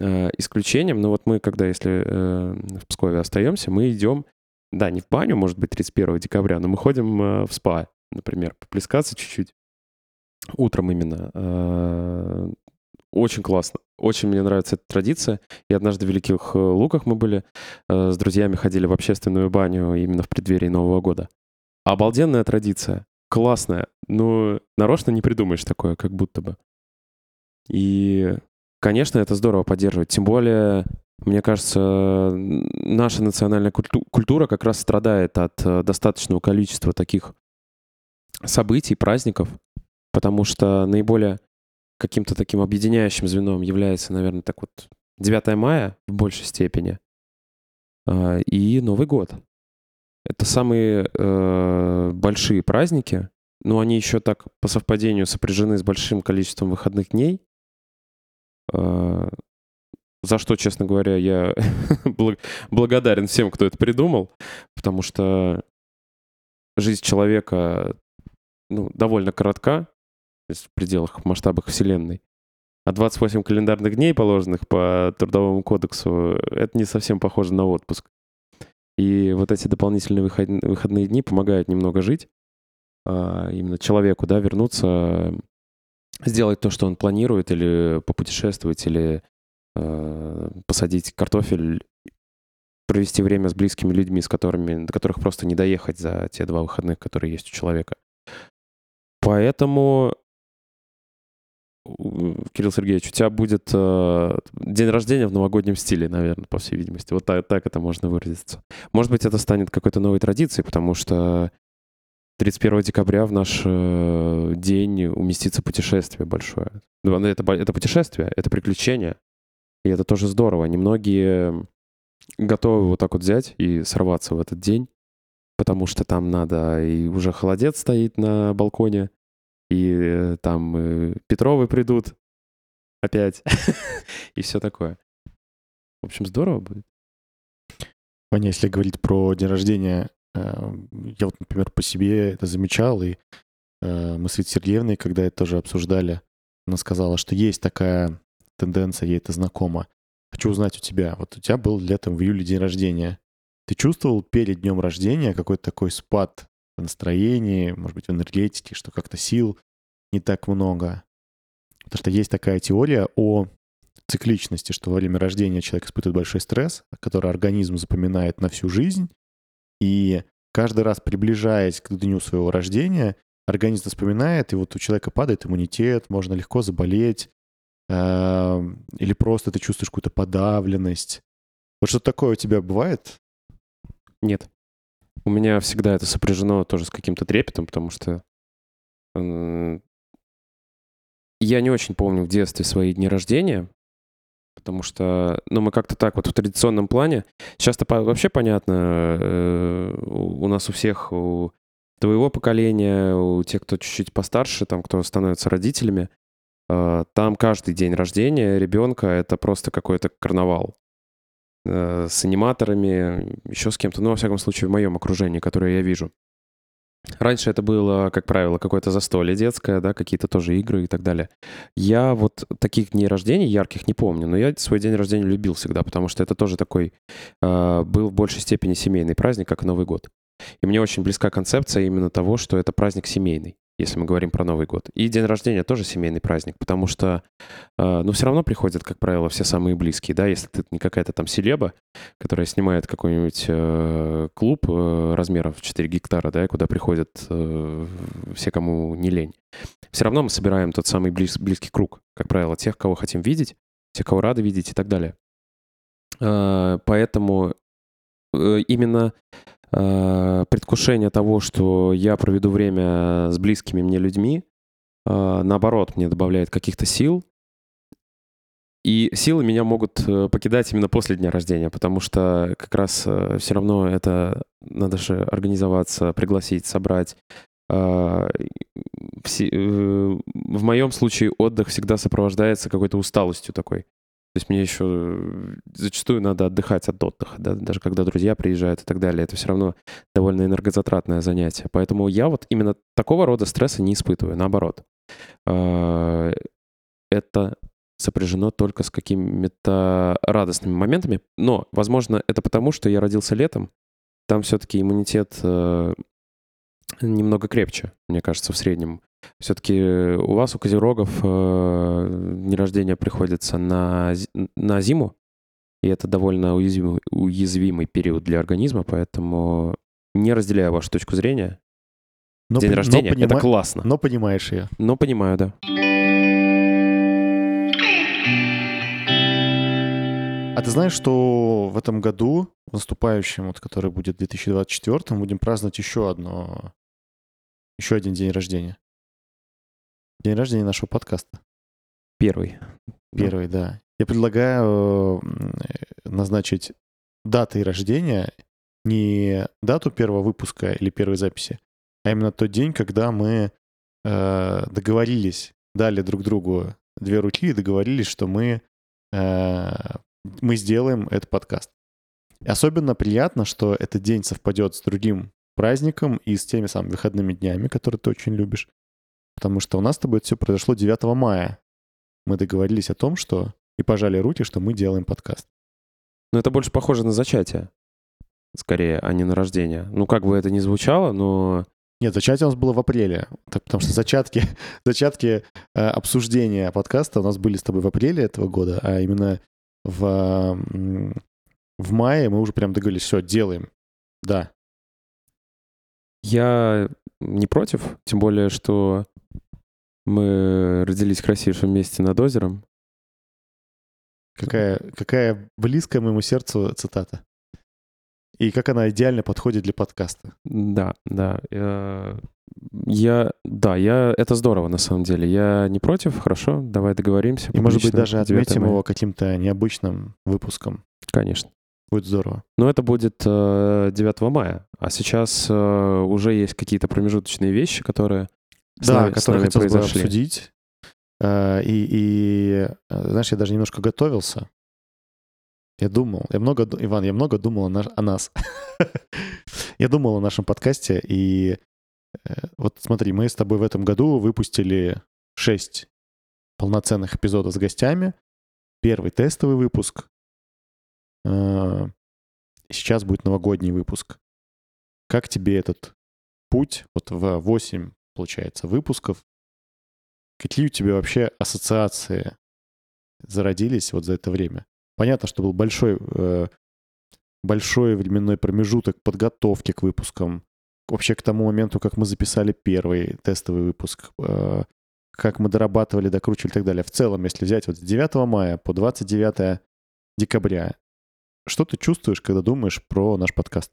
э, исключением, но вот мы, когда, если э, в Пскове остаемся, мы идем, да, не в баню, может быть, 31 декабря, но мы ходим э, в спа, например, поплескаться чуть-чуть. Утром именно. Э, Очень классно. Очень мне нравится эта традиция. И однажды в Великих э, Луках мы были, э, с друзьями ходили в общественную баню именно в преддверии Нового года. Обалденная традиция. Классная. Но нарочно не придумаешь такое, как будто бы. И, конечно, это здорово поддерживать. Тем более, мне кажется, наша национальная культу- культура как раз страдает от э, достаточного количества таких событий, праздников, потому что наиболее каким-то таким объединяющим звеном является, наверное, так вот 9 мая в большей степени а, и Новый год. Это самые э, большие праздники, но они еще так по совпадению сопряжены с большим количеством выходных дней. Э, за что, честно говоря, я (laughs) бл- благодарен всем, кто это придумал, потому что жизнь человека ну, довольно коротка, то есть в пределах, в масштабах Вселенной. А 28 календарных дней, положенных по Трудовому кодексу, это не совсем похоже на отпуск. И вот эти дополнительные выход- выходные дни помогают немного жить, а, именно человеку, да, вернуться, сделать то, что он планирует, или попутешествовать, или э, посадить картофель, провести время с близкими людьми, с которыми, до которых просто не доехать за те два выходных, которые есть у человека. Поэтому, Кирилл Сергеевич, у тебя будет э, день рождения в новогоднем стиле, наверное, по всей видимости. Вот так, так это можно выразиться. Может быть, это станет какой-то новой традицией, потому что 31 декабря в наш э, день уместится путешествие большое. Ну, Это, это путешествие, это приключение. И это тоже здорово. Немногие готовы вот так вот взять и сорваться в этот день, потому что там надо, и уже холодец стоит на балконе, и э, там э, Петровы придут опять, (laughs) и все такое. В общем, здорово будет. Ваня, если говорить про день рождения, э, я вот, например, по себе это замечал, и э, мы с Витой Сергеевной, когда это тоже обсуждали, она сказала, что есть такая тенденция, ей это знакомо. Хочу узнать у тебя. Вот у тебя был летом в июле день рождения. Ты чувствовал перед днем рождения какой-то такой спад в настроении, может быть, в энергетике, что как-то сил не так много? Потому что есть такая теория о цикличности, что во время рождения человек испытывает большой стресс, который организм запоминает на всю жизнь, и каждый раз приближаясь к дню своего рождения, организм вспоминает, и вот у человека падает иммунитет, можно легко заболеть, э, или просто ты чувствуешь какую-то подавленность. Вот что такое у тебя бывает? Нет. У меня всегда это сопряжено тоже с каким-то трепетом, потому что м, я не очень помню в детстве свои дни рождения, потому что, ну, мы как-то так вот в традиционном плане. Сейчас-то вообще понятно, э, у нас у всех, у твоего поколения, у тех, кто чуть-чуть постарше, там, кто становится родителями, э, там каждый день рождения ребенка — это просто какой-то карнавал э, с аниматорами, еще с кем-то, ну, во всяком случае, в моем окружении, которое я вижу. Раньше это было, как правило, какое-то застолье детское, да, какие-то тоже игры и так далее. Я вот таких дней рождения ярких не помню, но я свой день рождения любил всегда, потому что это тоже такой э, был в большей степени семейный праздник, как Новый год. И мне очень близка концепция именно того, что это праздник семейный если мы говорим про Новый год. И день рождения тоже семейный праздник, потому что, э, ну, все равно приходят, как правило, все самые близкие, да, если ты не какая-то там селеба, которая снимает какой-нибудь э, клуб э, размеров 4 гектара, да, куда приходят все, кому не лень. Все равно мы собираем тот самый близ, близкий круг, как правило, тех, кого хотим видеть, тех, кого рады видеть и так далее. Поэтому именно предвкушение того, что я проведу время с близкими мне людьми, э, наоборот, мне добавляет каких-то сил. И силы меня могут э, покидать именно после дня рождения, потому что как раз все равно это надо же организоваться, пригласить, собрать. В моем случае отдых всегда сопровождается какой-то усталостью такой. То есть мне еще э, зачастую надо отдыхать от отдыха, да, даже когда друзья приезжают и так далее. Это все равно довольно энергозатратное занятие. Поэтому я вот именно такого рода стресса не испытываю, наоборот. А, это сопряжено только с какими-то радостными моментами. Но, возможно, это потому, что я родился летом. Там все-таки иммунитет э, немного крепче, мне кажется, в среднем. Все-таки у вас, у козерогов, э, день рождения приходится на, на зиму, и это довольно уязвимый, уязвимый период для организма, поэтому не разделяю вашу точку зрения. Но, день рождения но — это классно. Но понимаешь ее. Но понимаю, да. А ты знаешь, что в этом году, в наступающем, вот, который будет в 2024, мы будем праздновать еще одно, еще один день рождения? День рождения нашего подкаста. Первый. Первый, да. да. Я предлагаю назначить датой рождения не дату первого выпуска или первой записи, а именно тот день, когда мы э, договорились, дали друг другу две руки и договорились, что мы, э, мы сделаем этот подкаст. Особенно приятно, что этот день совпадет с другим праздником и с теми самыми выходными днями, которые ты очень любишь. Потому что у нас с тобой это все произошло 9 мая. Мы договорились о том, что... И пожали руки, что мы делаем подкаст. Но это больше похоже на зачатие. Скорее, а не на рождение. Ну, как бы это ни звучало, но... Нет, зачатие у нас было в апреле, потому что зачатки, (laughs) зачатки э, обсуждения подкаста у нас были с тобой в апреле этого года, а именно в, в мае мы уже прям договорились, все, делаем. Да. Я не против, тем более, что мы родились в красивейшем месте над озером. Какая, какая близкая моему сердцу цитата. И как она идеально подходит для подкаста. Да, да. Я, да, я, это здорово на самом деле. Я не против, хорошо, давай договоримся. И, может быть, даже отметим его каким-то необычным выпуском. Конечно. Будет здорово. Но это будет э, 9 мая. А сейчас э, уже есть какие-то промежуточные вещи, которые да, нами, который хотел бы обсудить. Uh, и, и, знаешь, я даже немножко готовился. Я думал, я много, Иван, я много думал о, наш, о нас. (laughs) я думал о нашем подкасте, и э, вот смотри, мы с тобой в этом году выпустили 6 полноценных эпизодов с гостями. Первый тестовый выпуск. Сейчас будет новогодний выпуск. Как тебе этот путь вот в 8 получается, выпусков. Какие у тебя вообще ассоциации зародились вот за это время? Понятно, что был большой, э, большой временной промежуток подготовки к выпускам, вообще к тому моменту, как мы записали первый тестовый выпуск, э, как мы дорабатывали, докручивали и так далее. В целом, если взять вот с 9 мая по 29 декабря, что ты чувствуешь, когда думаешь про наш подкаст?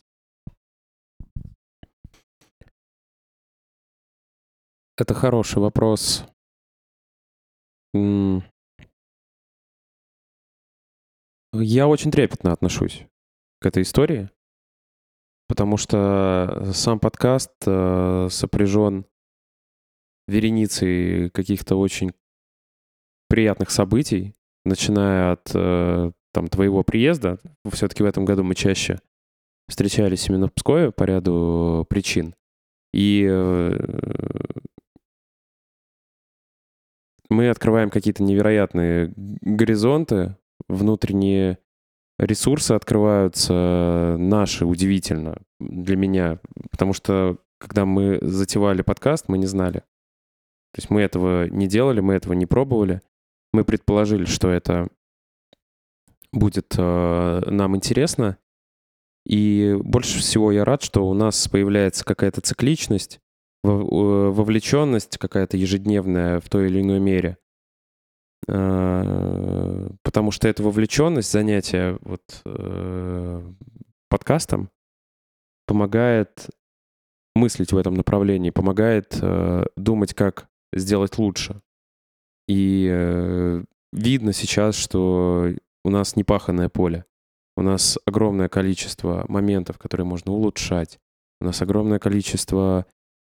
Это хороший вопрос. Я очень трепетно отношусь к этой истории, потому что сам подкаст э, сопряжен вереницей каких-то очень приятных событий, начиная от э, там, твоего приезда. Все-таки в этом году мы чаще встречались именно в Пскове по ряду причин. И э, мы открываем какие-то невероятные горизонты, внутренние ресурсы открываются наши удивительно для меня, потому что когда мы затевали подкаст, мы не знали. То есть мы этого не делали, мы этого не пробовали. Мы предположили, что это будет э, нам интересно. И больше всего я рад, что у нас появляется какая-то цикличность, вовлеченность какая-то ежедневная в той или иной мере. Э, потому что эта вовлеченность, занятие вот э, подкастом помогает мыслить в этом направлении, помогает э, думать, как сделать лучше. И э, видно сейчас, что у нас непаханное поле. У нас огромное количество моментов, которые можно улучшать. У нас огромное количество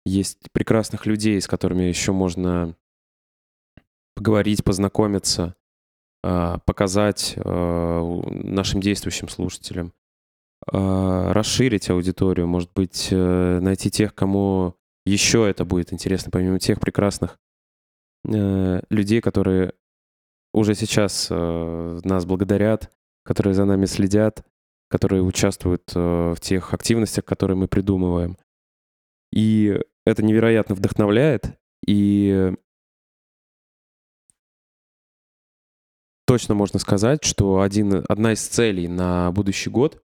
есть прекрасных людей, с которыми еще можно поговорить, познакомиться, а, показать а, нашим действующим слушателям, а, расширить аудиторию, может быть, э, найти тех, кому еще это будет интересно, помимо тех прекрасных э, людей, которые уже сейчас э, нас благодарят, которые за нами следят, которые участвуют в тех активностях, которые мы придумываем. И это невероятно вдохновляет, и точно можно сказать, что один, одна из целей на будущий год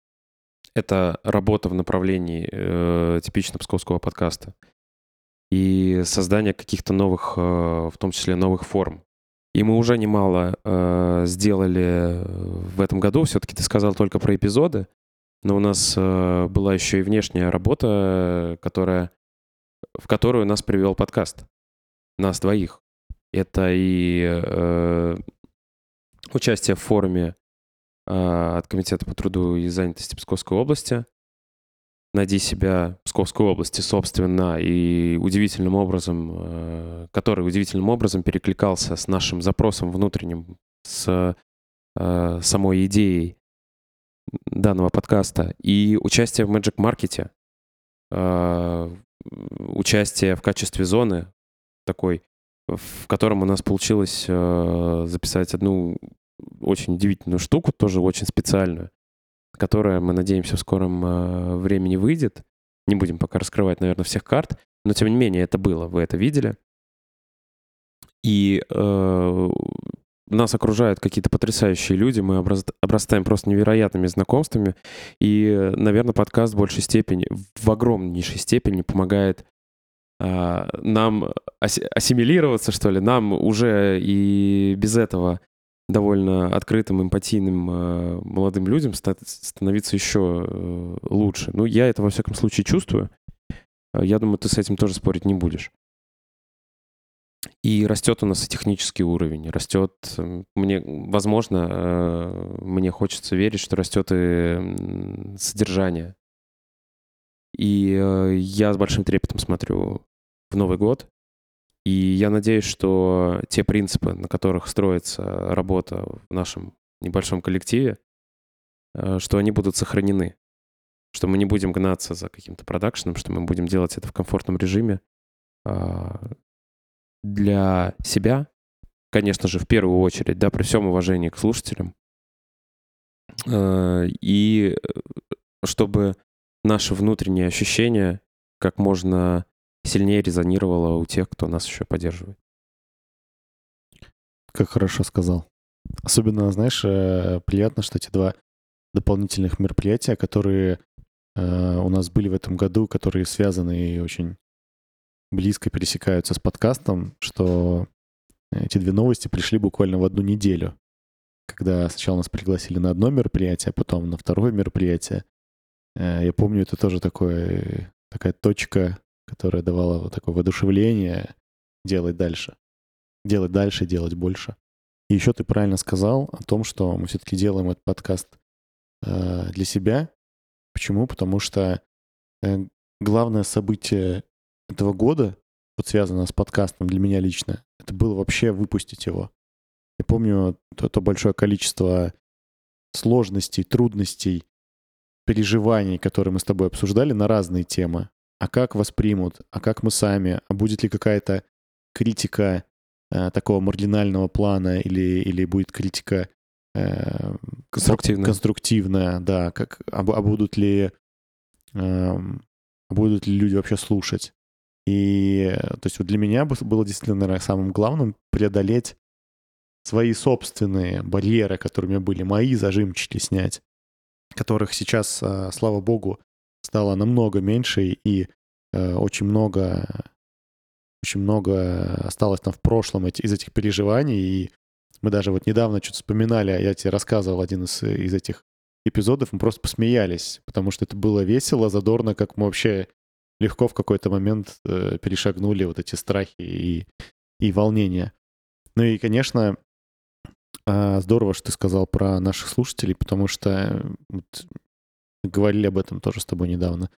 — это работа в направлении э, типично псковского подкаста и создание каких-то новых, э, в том числе новых форм. И мы уже немало э, сделали в этом году. Все-таки ты сказал только про эпизоды, но у нас э, была еще и внешняя работа, которая, в которую нас привел подкаст. Нас двоих. Это и э, участие в форуме э, от Комитета по труду и занятости Псковской области. Найди себя Псковской области, собственно, и удивительным образом, э, который удивительным образом перекликался с нашим запросом внутренним, с э, самой идеей данного подкаста. И участие в Magic Market, участие в качестве зоны такой, в котором у нас получилось э, записать одну очень удивительную штуку, тоже очень специальную, которая, мы надеемся, в скором э, времени выйдет. Не будем пока раскрывать, наверное, всех карт, но тем не менее это было, вы это видели. И нас окружают какие-то потрясающие люди, мы обрастаем просто невероятными знакомствами, и, наверное, подкаст в большей степени, в огромнейшей степени помогает э, нам ассимилироваться, что ли, нам уже и без этого довольно открытым, эмпатийным э, молодым людям становиться еще э, лучше. Ну, я это, во всяком случае, чувствую. Э, я думаю, ты с этим тоже спорить не будешь. И растет у нас и технический уровень, растет, мне, возможно, мне хочется верить, что растет и содержание. И я с большим трепетом смотрю в Новый год, и я надеюсь, что те принципы, на которых строится работа в нашем небольшом коллективе, э, что они будут сохранены. Что мы не будем гнаться за каким-то продакшеном, что мы будем делать это в комфортном режиме а, для себя, конечно же, в первую очередь, да, при всем уважении к слушателям. Э, и э, чтобы наши внутренние ощущения как можно сильнее резонировало у тех, кто нас еще поддерживает. Как хорошо сказал. Особенно, знаешь, э, приятно, что эти два дополнительных мероприятия, которые у нас были в этом году, которые связаны и очень близко пересекаются с подкастом, что эти две новости пришли буквально в одну неделю. Когда сначала нас пригласили на одно мероприятие, а потом на второе мероприятие. Э, я помню, это тоже такое, такая точка которая давала вот такое воодушевление делать дальше. Делать дальше, делать больше. И еще ты правильно сказал о том, что мы все-таки делаем этот подкаст э, для себя. Почему? Потому что э, главное событие этого года, вот связанное с подкастом для меня лично, это было вообще выпустить его. Я помню то, то большое количество сложностей, трудностей, переживаний, которые мы с тобой обсуждали на разные темы а как воспримут, а как мы сами, а будет ли какая-то критика э, такого маргинального плана или, или будет критика э, Конструктивная. конструктивная, да, как, а, а будут ли эм, будут ли люди вообще слушать. И э, то есть вот для меня бы- было действительно, наверное, самым главным преодолеть свои собственные барьеры, которыми были мои зажимчики снять, которых сейчас, э, слава богу, стало намного меньше и э, очень много очень много осталось там в прошлом из этих переживаний, и мы даже вот недавно что-то вспоминали, я тебе рассказывал один из, из этих эпизодов, мы просто посмеялись, потому что это было весело, задорно, как мы вообще легко в какой-то момент э, перешагнули вот эти страхи и, и волнения. Ну и, конечно, а, здорово, что ты сказал про наших слушателей, потому что э, вот говорили об этом тоже с тобой недавно.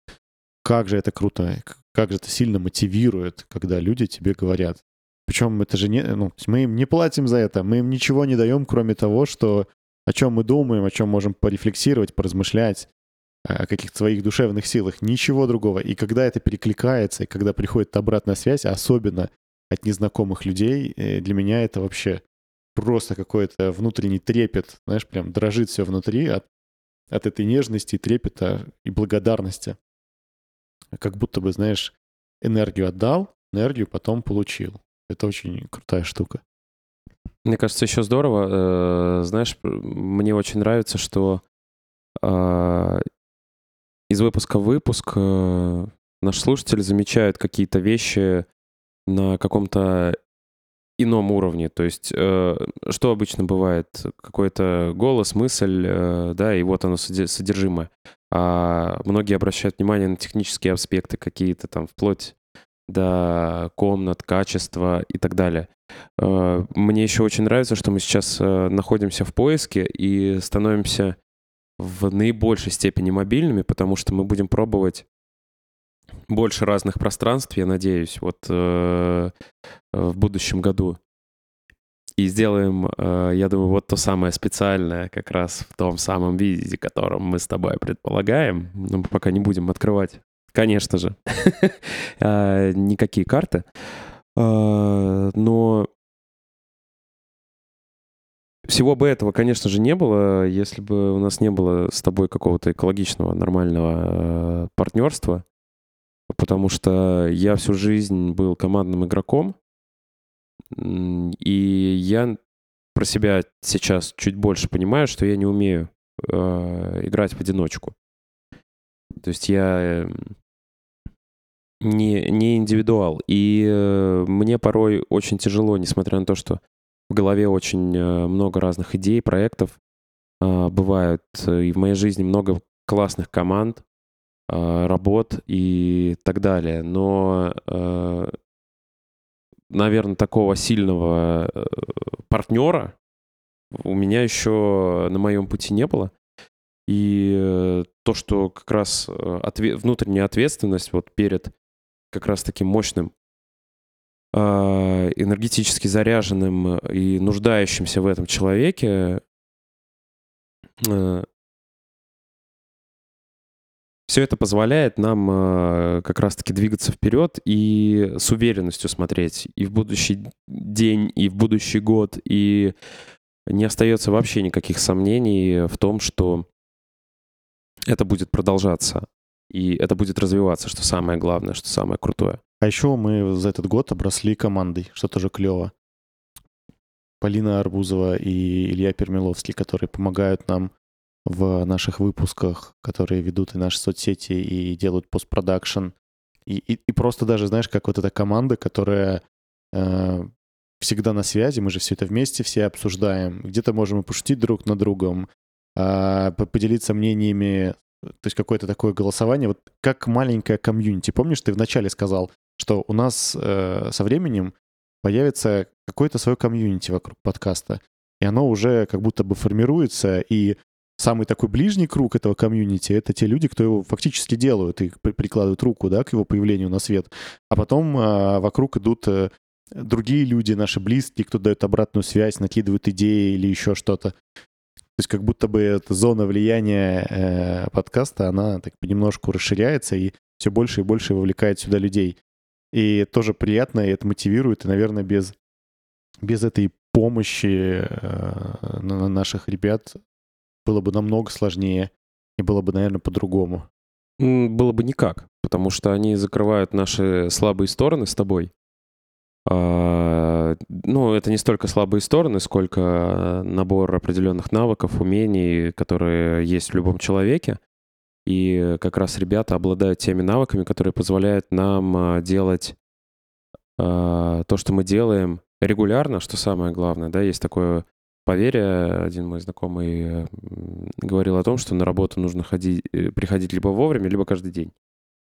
Как же это круто, как же это сильно мотивирует, когда люди тебе говорят. Причем это же не, ну, мы им не платим за это, мы им ничего не даем, кроме того, что о чем мы думаем, о чем можем порефлексировать, поразмышлять, о каких-то своих душевных силах, ничего другого. И когда это перекликается, и когда приходит обратная связь, особенно от незнакомых людей, э, для меня это вообще просто какой-то внутренний трепет, знаешь, прям дрожит все внутри от, от этой нежности, трепета и благодарности. Как будто бы, знаешь, энергию отдал, энергию потом получил. Это очень крутая штука. Мне кажется, еще здорово. э, Знаешь, мне очень нравится, что э, из выпуска в выпуск э, наши слушатели замечают какие-то вещи на каком-то ином уровне. То есть, э, что обычно бывает? Какой-то голос, мысль, э, да, и вот оно содержимое. А многие обращают внимание на технические аспекты какие-то там, вплоть до комнат, качества и так далее. Мне еще очень нравится, что мы сейчас находимся в поиске и становимся в наибольшей степени мобильными, потому что мы будем пробовать больше разных пространств, я надеюсь, вот э, в будущем году. И сделаем, э, я думаю, вот то самое специальное как раз в том самом виде, котором мы с тобой предполагаем. Но мы пока не будем открывать, конечно же, э, (laughs) никакие карты. Э, Но всего бы этого, конечно же, не было, если бы у нас не было с тобой какого-то экологичного, нормального э, партнерства. Потому что я всю жизнь был командным игроком, и я про себя сейчас чуть больше понимаю, что я не умею э, играть в одиночку. То есть я э, не, не индивидуал. И э, мне порой очень тяжело, несмотря на то, что в голове очень э, много разных идей, проектов. э, Бывают э, и в моей жизни много классных команд, э, работ и так далее. Но, наверное, такого сильного э, партнера у меня еще на моем пути не было. И э, то, что как раз э, отве- внутренняя ответственность вот перед как раз таким мощным а, энергетически заряженным и нуждающимся в этом человеке, все это позволяет нам а, как раз-таки двигаться вперед и с уверенностью смотреть и в будущий день, и в будущий год, и не остается вообще никаких сомнений в том, что это будет продолжаться, и это будет развиваться, что самое главное, что самое крутое. А еще мы за этот год обросли командой, что тоже клево. Полина Арбузова и Илья Пермиловский, которые помогают нам в наших выпусках, которые ведут и наши соцсети, и делают постпродакшн. И, и, и просто даже, знаешь, как вот эта команда, которая э, всегда на связи, мы же все это вместе все обсуждаем. Где-то можем и пошутить друг над другом, э, поделиться мнениями, то есть какое-то такое голосование, вот как маленькая комьюнити. Помнишь, ты вначале сказал, что у нас э, со временем появится какое-то свое комьюнити вокруг подкаста, и оно уже как будто бы формируется, и самый такой ближний круг этого комьюнити — это те люди, кто его фактически делают и при- прикладывают руку да, к его появлению на свет. А потом э, вокруг идут э, другие люди, наши близкие, кто дает обратную связь, накидывают идеи или еще что-то. То есть как будто бы эта зона влияния э, подкаста, она так понемножку расширяется, и все больше и больше вовлекает сюда людей. И тоже приятно, и это мотивирует, и, наверное, без, без этой помощи э, наших ребят было бы намного сложнее, и было бы, наверное, по-другому. Было бы никак, потому что они закрывают наши слабые стороны с тобой. А, ну, это не столько слабые стороны, сколько набор определенных навыков, умений, которые есть в любом человеке. И как раз ребята обладают теми навыками, которые позволяют нам а, делать а, то, что мы делаем регулярно, что самое главное. Да, есть такое поверье. Один мой знакомый говорил о том, что на работу нужно ходить, э, приходить либо вовремя, либо каждый день.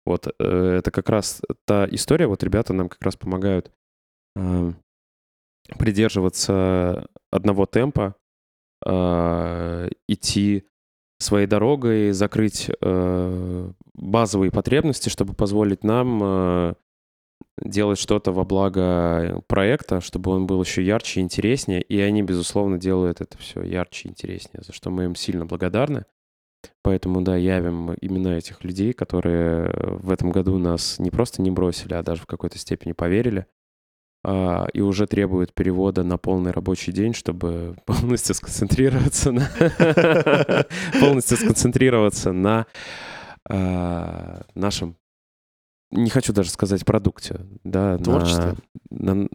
Вот э, это как раз та история. Вот ребята нам как раз помогают придерживаться одного темпа, э, идти своей дорогой, закрыть э, базовые потребности, чтобы позволить нам э, делать что-то во благо проекта, чтобы он был еще ярче и интереснее. И они, безусловно, делают это все ярче и интереснее, за что мы им сильно благодарны. Поэтому, да, явим именно этих людей, которые в этом году нас не просто не бросили, а даже в какой-то степени поверили. А, и уже требуют перевода на полный рабочий день, чтобы (laughs) полностью сконцентрироваться на (laughs) полностью сконцентрироваться на а, нашем не хочу даже сказать продукте, да. На, на,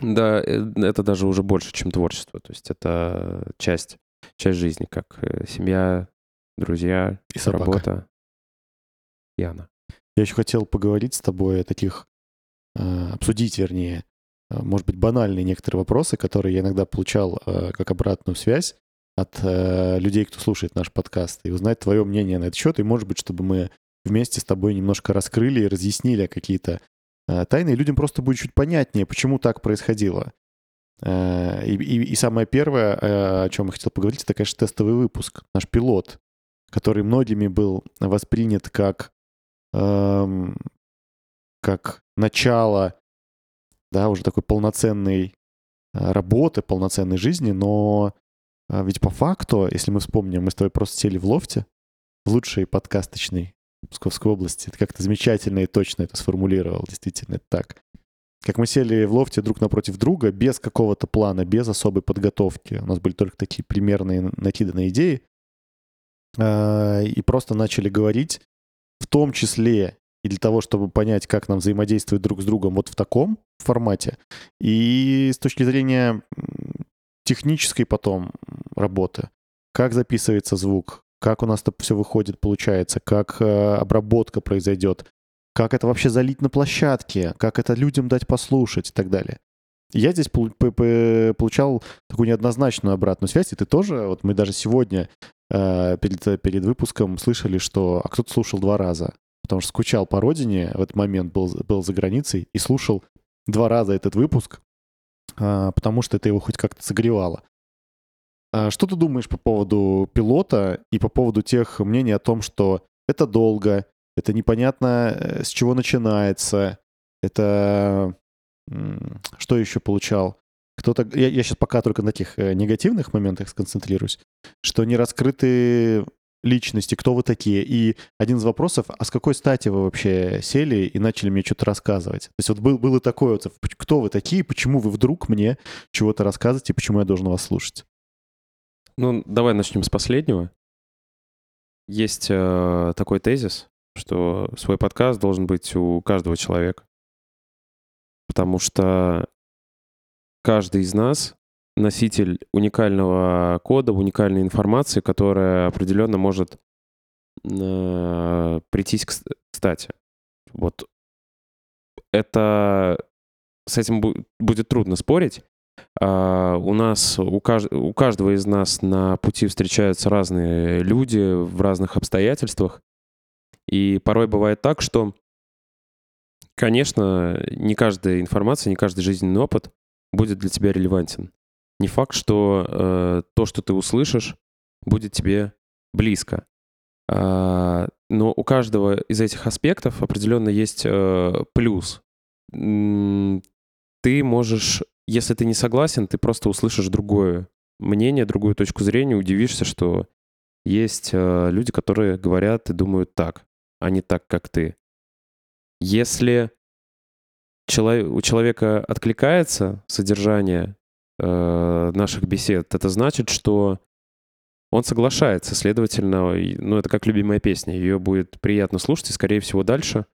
да, э, это даже уже больше, чем творчество. То есть это часть, часть жизни, как э, семья, друзья, и собака. работа. Яна. Я еще хотел поговорить с тобой о таких, обсудить, вернее, может быть, банальные некоторые вопросы, которые я иногда получал как обратную связь от людей, кто слушает наш подкаст, и узнать твое мнение на этот счет, и, может быть, чтобы мы вместе с тобой немножко раскрыли и разъяснили какие-то э, тайны, и людям просто будет чуть понятнее, почему так происходило. Э, и, и, и самое первое, э, о чем я хотел поговорить, это, конечно, тестовый выпуск, наш пилот, который многими был воспринят как, эм, как начало да, уже такой полноценной э, работы, полноценной жизни, но э, ведь по факту, если мы вспомним, мы с тобой просто сели в лофте, в лучшей подкасточной Псковской области. Ты как-то замечательно и точно это сформулировал. Действительно, это так. Как мы сели в лофте друг напротив друга, без какого-то плана, без особой подготовки. У нас были только такие примерные накиданные идеи. А, и просто начали говорить, в том числе и для того, чтобы понять, как нам взаимодействовать друг с другом вот в таком формате. И с точки зрения технической потом работы, как записывается звук, как у нас это все выходит, получается, как э, обработка произойдет, как это вообще залить на площадке, как это людям дать послушать и так далее. Я здесь получал такую неоднозначную обратную связь, и ты тоже, вот мы даже сегодня э, перед, перед выпуском слышали, что а кто-то слушал два раза, потому что скучал по родине, в этот момент был, был за границей и слушал два раза этот выпуск, э, потому что это его хоть как-то согревало. А что ты думаешь по поводу пилота и по поводу тех мнений о том, что это долго, это непонятно, э, с чего начинается, это... Что еще получал? Кто-то... Я, я сейчас пока только на таких э, негативных моментах сконцентрируюсь, что не раскрыты личности, кто вы такие. И один из вопросов, а с какой стати вы вообще сели и начали мне что-то рассказывать? То есть вот был, было такое вот, кто вы такие, почему вы вдруг мне чего-то рассказываете, почему я должен вас слушать? Ну, давай начнем с последнего. Есть э, такой тезис, что свой подкаст должен быть у каждого человека. Потому что каждый из нас носитель уникального кода, уникальной информации, которая определенно может э, прийтись к кстати. Вот это с этим будет трудно спорить. А, у нас, у, кажд... у каждого из нас на пути встречаются разные люди в разных обстоятельствах. И порой бывает так, что, конечно, не каждая информация, не каждый жизненный опыт будет для тебя релевантен. Не факт, что э, то, что ты услышишь, будет тебе близко. Э, но у каждого из этих аспектов определенно есть э, плюс. Ты можешь если ты не согласен, ты просто услышишь другое мнение, другую точку зрения, удивишься, что есть э, люди, которые говорят и думают так. а не так, как ты. Если чело- у человека откликается содержание э, наших бесед, это значит, что он соглашается, следовательно, ну, это как любимая песня, ее будет приятно слушать, и, скорее всего, дальше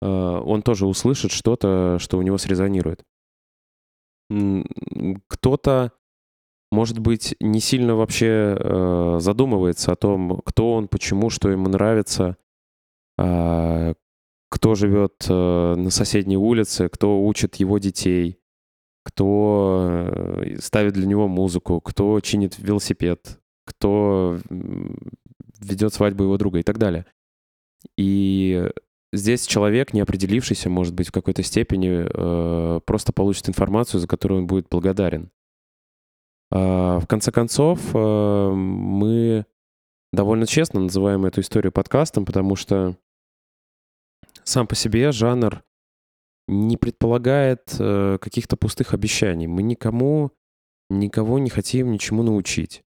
э, он тоже услышит что-то, что у него срезонирует. Кто-то, может быть, не сильно вообще э, задумывается о том, кто он, почему, что ему нравится, а, кто живет э, на соседней улице, кто учит его детей, кто э, ставит для него музыку, кто чинит велосипед, кто ведет свадьбу его друга и так далее. И здесь человек, не определившийся, может быть, в какой-то степени, э, просто получит информацию, за которую он будет благодарен. А, В конце концов, э, мы довольно честно называем эту историю подкастом, потому что сам по себе жанр не предполагает э, каких-то пустых обещаний. Мы никому, никого не хотим ничему научить.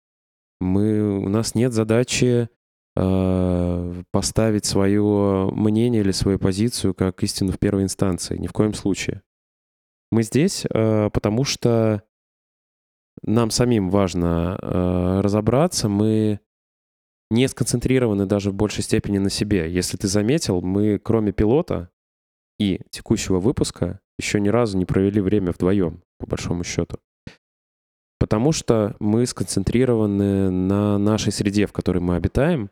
Мы, у нас нет задачи э, поставить свое мнение или свою позицию как истину в первой инстанции. Ни в коем случае. Мы здесь, э, потому что нам самим важно э, разобраться. Мы не сконцентрированы даже в большей степени на себе. Если ты заметил, мы кроме пилота и текущего выпуска еще ни разу не провели время вдвоем, по большому счету. Потому что мы сконцентрированы на нашей среде, в которой мы обитаем,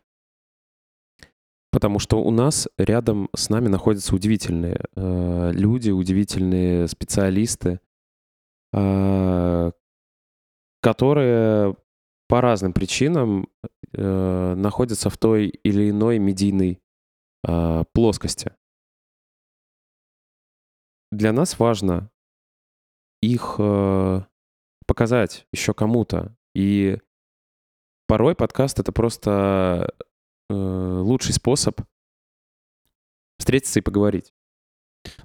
потому что у нас рядом с нами находятся удивительные э, люди, удивительные специалисты, э, которые по разным причинам э, находятся в той или иной медийной э, плоскости. Для нас важно их э, показать еще кому-то. И порой подкаст — это просто э, лучший способ встретиться и поговорить.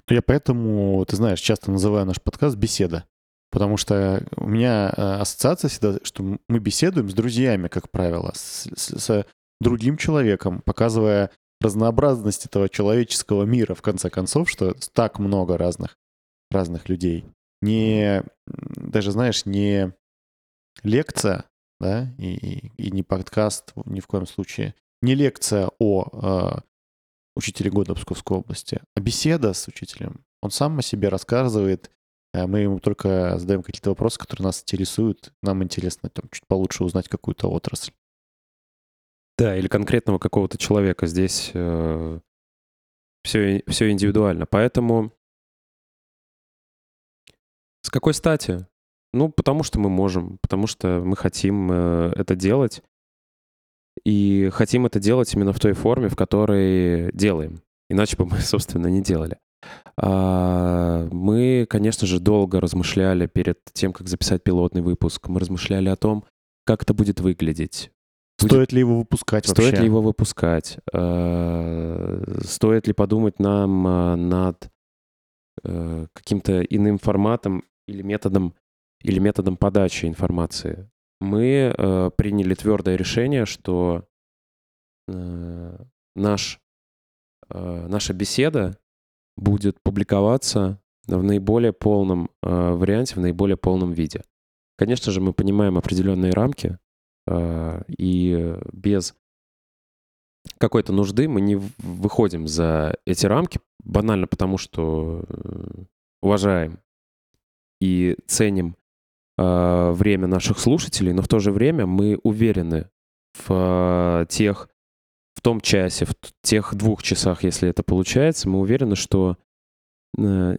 Ну, я поэтому, ты знаешь, часто называю наш подкаст «Беседа». Потому что у меня э, ассоциация всегда, что мы беседуем с друзьями, как правило, с, с- с другим человеком, показывая разнообразность этого человеческого мира, в конце концов, что так много разных, разных людей. Не, даже, знаешь, не лекция, да, и, и- не подкаст ни в коем случае, не лекция о э, учителе года Псковской области, а беседа с учителем. Он сам о себе рассказывает, а мы ему только задаем какие-то вопросы, которые нас интересуют. Нам интересно там чуть получше узнать какую-то отрасль. Да, или конкретного какого-то человека. Здесь все, все индивидуально. Поэтому с какой стати? Ну, потому что мы можем, потому что мы хотим э, это делать. И хотим это делать именно в той форме, в которой делаем. Иначе бы мы, (laughs) собственно, не делали. А, Мы, конечно же, долго размышляли перед тем, как записать пилотный выпуск. Мы размышляли о том, как это будет выглядеть. Стоит ли его выпускать вообще? Стоит ли его выпускать? Э, Стоит ли подумать нам э, над э, каким-то иным форматом или методом, или методом подачи информации? Мы приняли твердое решение, что наш, наша беседа будет публиковаться в наиболее полном варианте, в наиболее полном виде. Конечно же, мы понимаем определенные рамки, и без какой-то нужды мы не выходим за эти рамки, банально потому, что э, уважаем и ценим э, время наших слушателей, но в то же время мы уверены в э, тех, в том часе, в тех двух часах, если это получается, мы уверены, что э,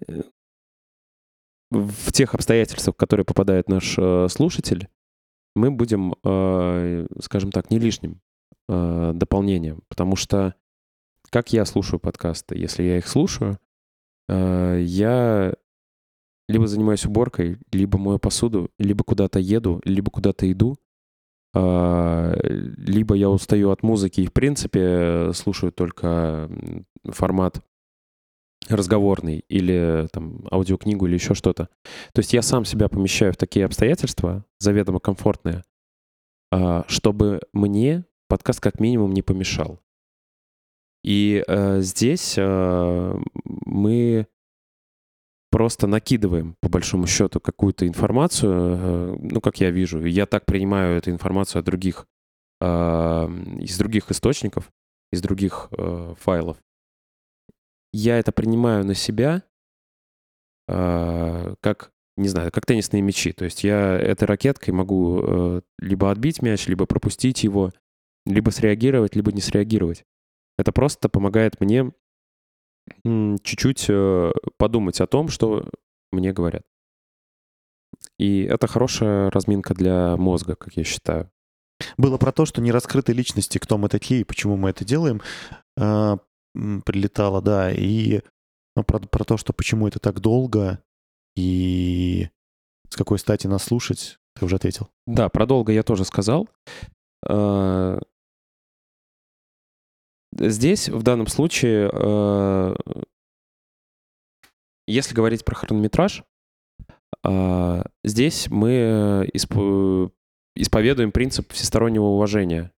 в тех обстоятельствах, в которые попадает наш э, слушатель, мы будем, э, скажем так, не лишним э, дополнением. Потому что, как я слушаю подкасты, если я их слушаю, э, я либо занимаюсь уборкой, либо мою посуду, либо куда-то еду, либо куда-то иду, либо я устаю от музыки и, в принципе, слушаю только формат разговорный или там аудиокнигу или еще что-то. То есть я сам себя помещаю в такие обстоятельства, заведомо комфортные, а, чтобы мне подкаст как минимум не помешал. И э, здесь э, мы просто накидываем, по большому счету, какую-то информацию, э, ну, как я вижу. Я так принимаю эту информацию от других, э, из других источников, из других э, файлов. Я это принимаю на себя, э, как, не знаю, как теннисные мячи. То есть я этой ракеткой могу э, либо отбить мяч, либо пропустить его, либо среагировать, либо не среагировать. Это просто помогает мне чуть-чуть э, подумать о том, что мне говорят. И это хорошая разминка для мозга, как я считаю. Было про то, что не раскрытые личности, кто мы такие, почему мы это делаем, а, прилетало, да, и ну, про, про то, что почему это так долго, и с какой стати нас слушать, ты уже ответил. Да, про долго я тоже сказал. Э, Здесь, в данном случае, э, если говорить про хронометраж, э, здесь мы исп- исповедуем принцип всестороннего уважения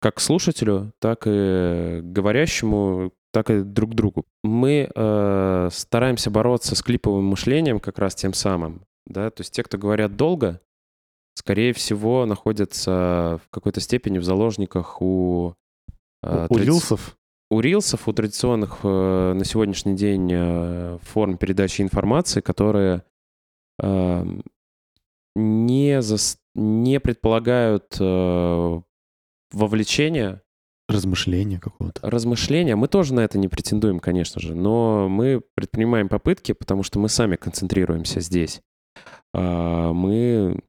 как слушателю, так и говорящему, так и друг другу. Мы э, стараемся бороться с клиповым мышлением как раз тем самым. Да? То есть те, кто говорят долго, скорее всего, находятся в какой-то степени в заложниках у... э, У тради- рилсов у рилсов, у традиционных э, на сегодняшний день э, форм передачи информации, которые э, не, зас- не предполагают э, вовлечения, размышления какого-то. размышления. Мы тоже на это не претендуем, конечно же, но мы предпринимаем попытки, потому что мы сами концентрируемся здесь. А, Мы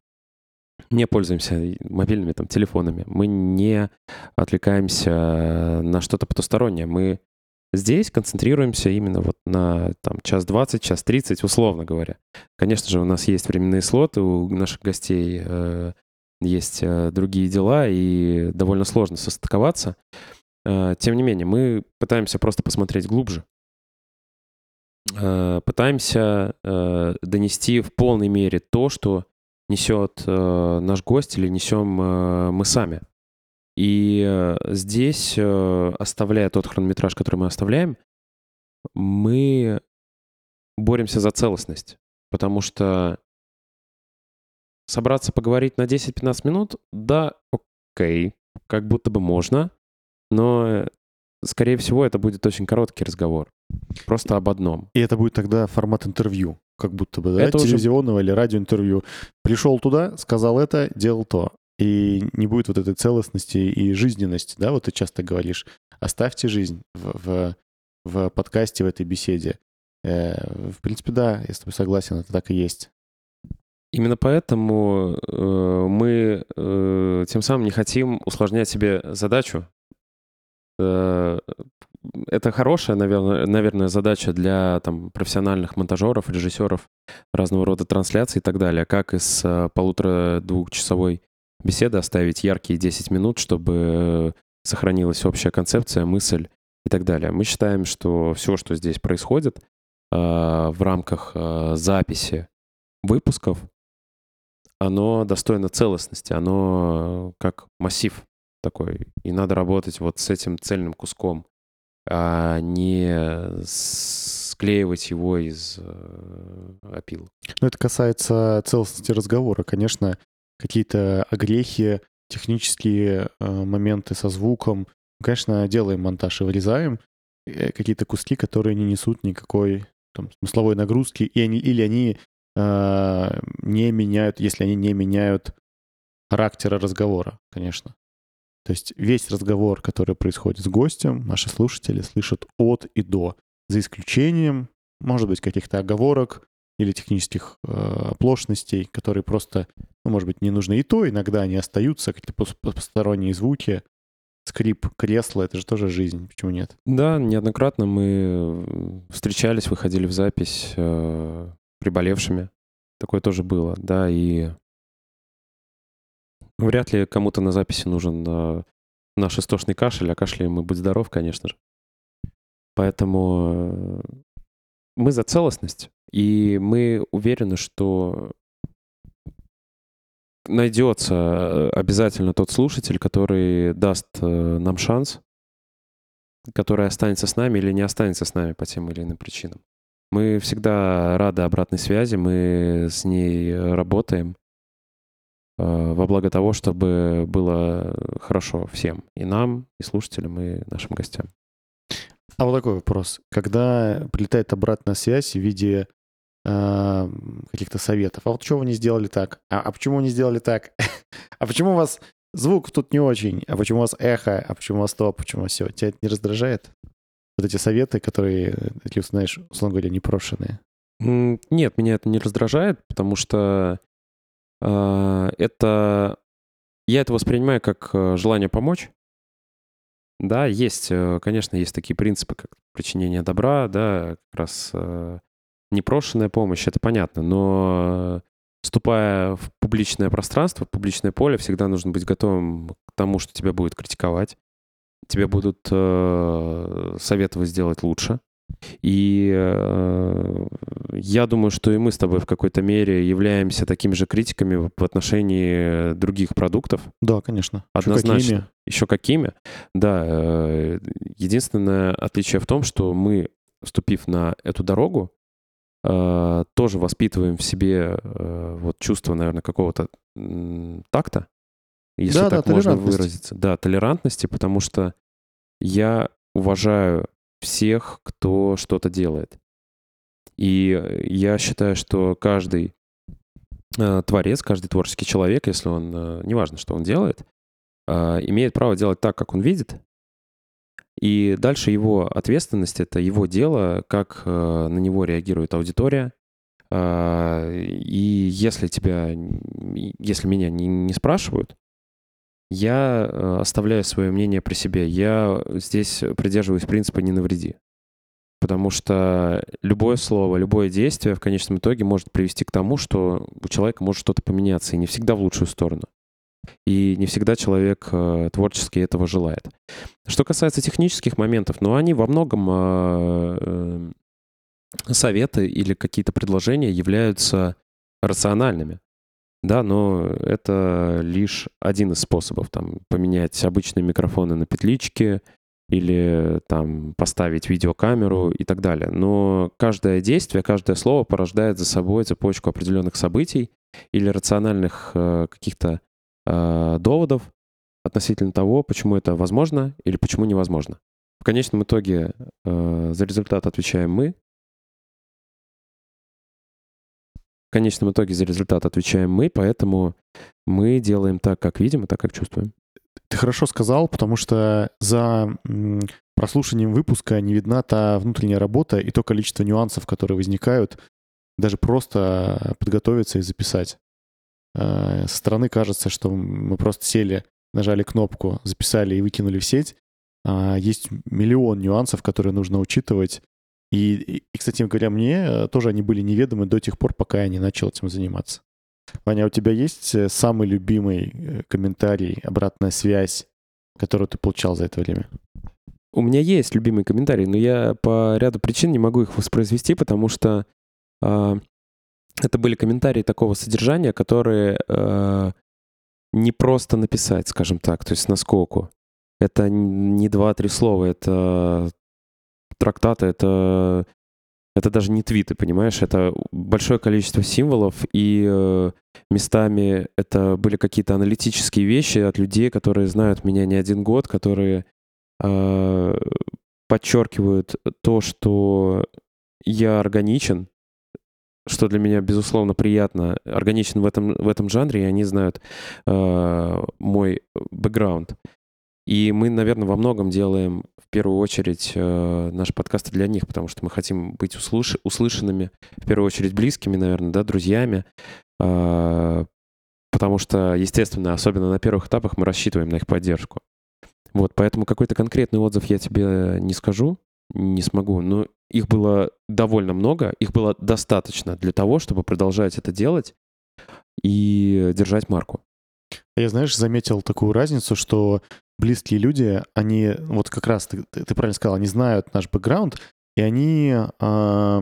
не пользуемся мобильными там, телефонами, мы не отвлекаемся на что-то потустороннее. Мы здесь концентрируемся именно вот на там, час 20, час 30, условно говоря. Конечно же, у нас есть временные слоты, у наших гостей э, есть э, другие дела, и довольно сложно состыковаться. Э, Тем не менее, мы пытаемся просто посмотреть глубже. Э, Пытаемся донести в полной мере то, что несет наш гость или несем мы сами. И здесь, оставляя тот хронометраж, который мы оставляем, мы боремся за целостность. Потому что собраться поговорить на 10-15 минут, да, окей, как будто бы можно, но, э, скорее всего, это будет очень короткий разговор. Просто об одном. И это будет тогда формат интервью, как будто бы, да, Это уже- телевизионного или радиоинтервью. Пришел туда, сказал это, делал то. И не будет вот этой целостности и жизненности, да, вот ты часто говоришь, оставьте жизнь в, в, в подкасте, в этой беседе. Э, в принципе, да, я с тобой согласен, это так и есть. Именно поэтому э, мы э, тем самым не хотим усложнять себе задачу. Э, это хорошая, наверное, наверное, задача для там, профессиональных монтажеров, режиссеров разного рода трансляций и так далее. Как из э, полутора-двухчасовой беседы оставить яркие 10 минут, чтобы сохранилась общая концепция, мысль и так далее. Мы считаем, что все, что здесь происходит э, в рамках э, записи выпусков, оно достойно целостности, оно э, как массив такой. И надо работать вот с этим цельным куском, а не склеивать его из э, опил. Но это касается целостности разговора. Конечно, какие-то огрехи, технические э, моменты со звуком. Конечно, делаем монтаж и вырезаем какие-то куски, которые не несут никакой там, смысловой нагрузки, и они, или они не меняют, если они не меняют характера разговора, конечно. То есть весь разговор, который происходит с гостем, наши слушатели слышат от и до, за исключением, может быть, каких-то оговорок или технических э, оплошностей, которые просто, ну, может быть, не нужны. И то иногда они остаются, какие-то пос- посторонние звуки, скрип кресла, это же тоже жизнь, почему нет? Да, неоднократно мы э, встречались, выходили в запись э, приболевшими. Такое тоже было, да, и вряд ли кому-то на записи нужен э, наш истошный кашель, а кашляем мы «Будь здоров», конечно же. Поэтому э, мы за целостность, и мы уверены, что найдется э, обязательно тот слушатель, который даст э, нам шанс которая останется с нами или не останется с нами по тем или иным причинам. Мы всегда рады обратной связи, мы с ней работаем э, во благо того, чтобы было хорошо всем, и нам, и слушателям, и нашим гостям. А вот такой вопрос. Когда прилетает обратная связь в виде э, каких-то советов, а вот что вы не сделали так? А, а почему не сделали так? (laughs) а почему у вас звук тут не очень? А почему у вас эхо? А почему у вас то? А почему все? Тебя это не раздражает? Вот эти советы, которые, ты знаешь, условно говоря, непрошенные. Нет, меня это не раздражает, потому что э, это... Я это воспринимаю как э, желание помочь. Да, есть, э, конечно, есть такие принципы, как причинение добра, да, как раз э, непрошенная помощь, это понятно, но вступая в публичное пространство, в публичное поле, всегда нужно быть готовым к тому, что тебя будет критиковать, тебе будут э, советовать сделать лучше. И э, я думаю, что и мы с тобой в какой-то мере являемся такими же критиками в отношении других продуктов. Да, конечно. Однозначно. Еще какими? Еще какими? Да. Э, единственное отличие в том, что мы, вступив на эту дорогу, э, тоже воспитываем в себе э, вот чувство, наверное, какого-то такта, если да, так да, можно выразиться. Да, толерантности, потому что я уважаю всех, кто что-то делает. И я считаю, что каждый э, творец, каждый творческий человек, если он, э, неважно, что он делает, э, имеет право делать так, как он видит. И дальше его ответственность — это его дело, как э, на него реагирует аудитория. Э, и если тебя, если меня не, не спрашивают, я э, оставляю свое мнение при себе. Я здесь придерживаюсь принципа «не навреди». Потому что любое слово, любое действие в конечном итоге может привести к тому, что у человека может что-то поменяться, и не всегда в лучшую сторону. И не всегда человек э, творчески этого желает. Что касается технических моментов, ну, они во многом э, советы или какие-то предложения являются рациональными. Да, но это лишь один из способов. Там, поменять обычные микрофоны на петлички или там поставить видеокамеру и так далее. Но каждое действие, каждое слово порождает за собой цепочку определенных событий или рациональных э, каких-то э, доводов относительно того, почему это возможно или почему невозможно. В конечном итоге э, за результат отвечаем мы, конечном итоге за результат отвечаем мы, поэтому мы делаем так, как видим, и так, как чувствуем. Ты хорошо сказал, потому что за прослушанием выпуска не видна та внутренняя работа и то количество нюансов, которые возникают, даже просто подготовиться и записать. Э, со стороны кажется, что мы просто сели, нажали кнопку, записали и выкинули в сеть. А есть миллион нюансов, которые нужно учитывать, и, и, кстати говоря, мне э, тоже они были неведомы до тех пор, пока я не начал этим заниматься. Ваня, у тебя есть э, самый любимый э, комментарий, обратная связь, которую ты получал за это время? У меня есть любимый комментарий, но я по ряду причин не могу их воспроизвести, потому что э, это были комментарии такого содержания, которые э, не просто написать, скажем так, то есть наскоку. Это не два-три слова, это трактаты — это, это даже не твиты, понимаешь? Это большое количество символов, и э, местами это были какие-то аналитические вещи от людей, которые знают меня не один год, которые э, подчеркивают то, что я органичен, что для меня, безусловно, приятно, органичен в этом, в этом жанре, и они знают э, мой бэкграунд. И мы, наверное, во многом делаем в первую очередь э, наши подкасты для них, потому что мы хотим быть услыш- услышанными, в первую очередь близкими, наверное, да, друзьями. Э, потому что, естественно, особенно на первых этапах мы рассчитываем на их поддержку. Вот, поэтому какой-то конкретный отзыв я тебе не скажу, не смогу, но их было довольно много, их было достаточно для того, чтобы продолжать это делать и держать марку. Я, знаешь, заметил такую разницу, что близкие люди, они, вот как раз ты, ты правильно сказал, они знают наш бэкграунд, и они, э,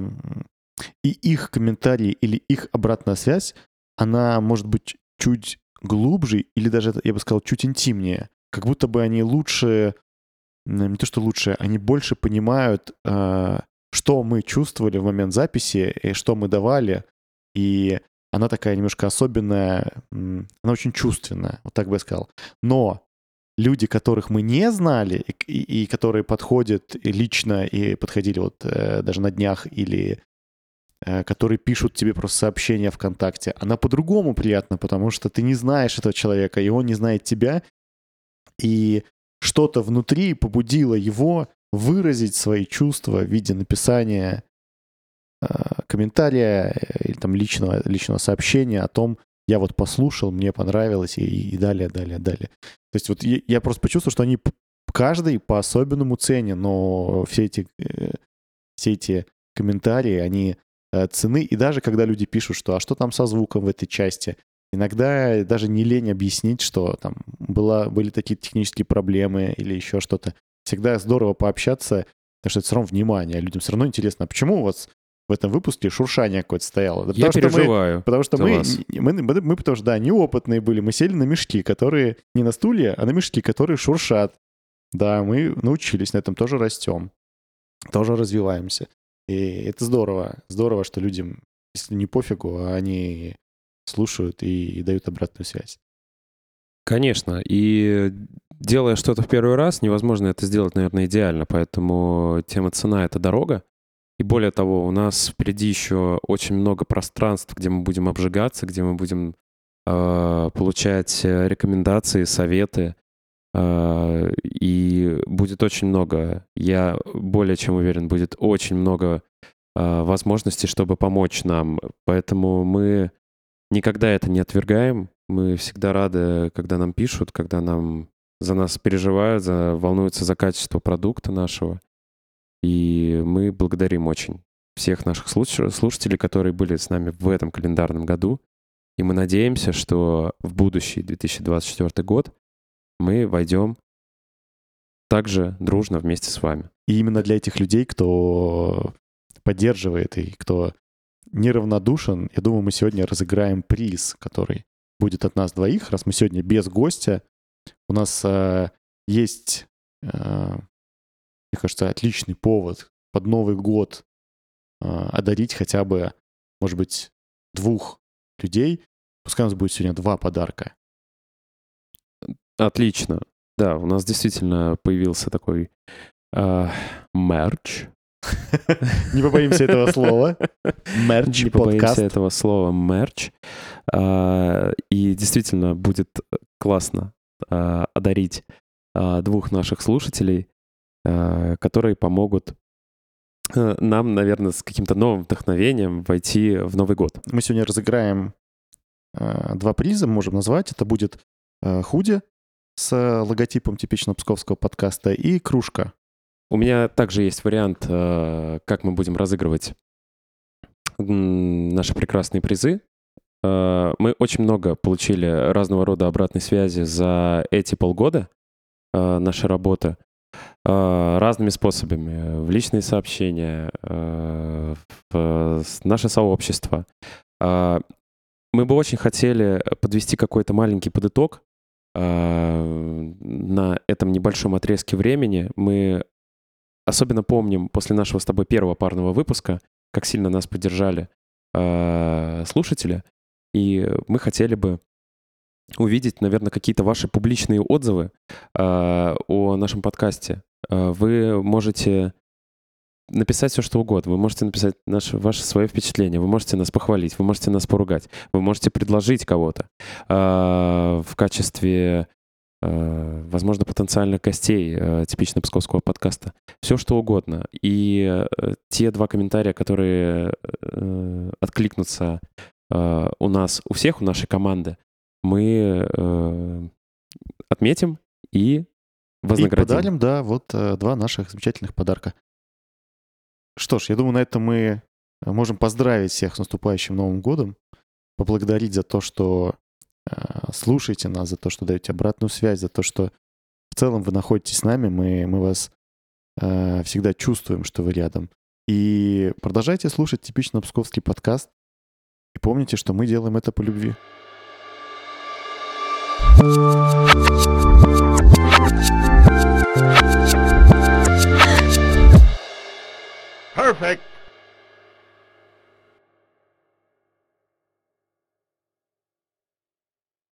и их комментарии или их обратная связь, она может быть чуть глубже или даже, я бы сказал, чуть интимнее. Как будто бы они лучше не то что лучше, они больше понимают, э, что мы чувствовали в момент записи и что мы давали. И она такая немножко особенная, она очень чувственная, вот так бы я сказал. Но люди, которых мы не знали, и, и- которые подходят лично и подходили вот э, даже на днях, или э, которые пишут тебе просто сообщения ВКонтакте, она по-другому приятна, потому что ты не знаешь этого человека, и он не знает тебя, и что-то внутри побудило его выразить свои чувства в виде написания э, комментария э, или там личного, личного сообщения о том, я вот послушал, мне понравилось, и, и далее, далее, далее. То есть вот я, я просто почувствовал, что они каждый по-особенному цене, но все эти, э, все эти комментарии, они э, цены, и даже когда люди пишут, что а что там со звуком в этой части, иногда даже не лень объяснить, что там была, были такие технические проблемы или еще что-то. Всегда здорово пообщаться, потому что это все равно внимание, людям все равно интересно, а почему у вас в этом выпуске шуршание какое-то стояло? Да Я потому что мы- переживаю. Потому что мы, вас. мы, мы, мы, потому что, да, неопытные были. Мы сели на мешки, которые не на стулья, а на мешки, которые шуршат. Да, мы научились, на этом тоже растем. Тоже развиваемся. И это здорово. Здорово, что людям, если не пофигу, а они слушают и, дают обратную связь. Конечно. И делая что-то в первый раз, невозможно это сделать, наверное, идеально. Поэтому тема цена — это дорога. И более того, у нас впереди еще очень много пространств, где мы будем обжигаться, где мы будем э, получать рекомендации, советы. Э, и будет очень много, я более чем уверен, будет очень много э, возможностей, чтобы помочь нам. Поэтому мы никогда это не отвергаем. Мы всегда рады, когда нам пишут, когда нам за нас переживают, за, волнуются за качество продукта нашего. И мы благодарим очень всех наших слуш- слушателей, которые были с нами в этом календарном году. И мы надеемся, что в будущий 2024 год мы войдем также дружно вместе с вами. И именно для этих людей, кто поддерживает и кто неравнодушен, я думаю, мы сегодня разыграем приз, который будет от нас двоих, раз мы сегодня без гостя. У нас э, есть, э, мне кажется, отличный повод под Новый год э, одарить хотя бы, может быть, двух людей. Пускай у нас будет сегодня два подарка. Отлично. Да, у нас действительно появился такой э, мерч. Не побоимся этого (laughs) слова. Мерч Не побоимся этого слова мерч. А, И действительно будет классно а, одарить а, двух наших слушателей, а, которые помогут э, нам, наверное, с каким-то новым вдохновением войти в Новый год. Мы сегодня разыграем э, два приза, можем назвать. Это будет э, худи с э, логотипом типично псковского подкаста и кружка. У меня также есть вариант, э, как мы будем разыгрывать наши прекрасные призы. Э, Мы очень много получили разного рода обратной связи за эти полгода э, нашей работы э, разными способами. В личные сообщения, э, в с- наше сообщество. Э, Мы бы очень хотели подвести какой-то маленький подыток э, на этом небольшом отрезке времени. Мы особенно помним после нашего с тобой первого парного выпуска, как сильно нас поддержали э, слушатели. И мы хотели бы увидеть, наверное, какие-то ваши публичные отзывы э, о нашем подкасте. Э, вы можете написать все, что угодно. Вы можете написать наше, ваше свое впечатление, вы можете нас похвалить, вы можете нас поругать, вы можете предложить кого-то э, в качестве, э, возможно, потенциальных гостей э, типично псковского подкаста. Все, что угодно. И э, те два комментария, которые э, откликнутся э, у нас, у всех, у нашей команды, мы э, отметим и И вознаградим. подарим, да, вот э, два наших замечательных подарка. Что ж, я думаю, на этом мы можем поздравить всех с наступающим Новым годом, поблагодарить за то, что э, слушаете нас, за то, что даете обратную связь, за то, что в целом вы находитесь с нами, мы, мы вас э, всегда чувствуем, что вы рядом. И продолжайте слушать типично псковский подкаст. И помните, что мы делаем это по любви. Perfect.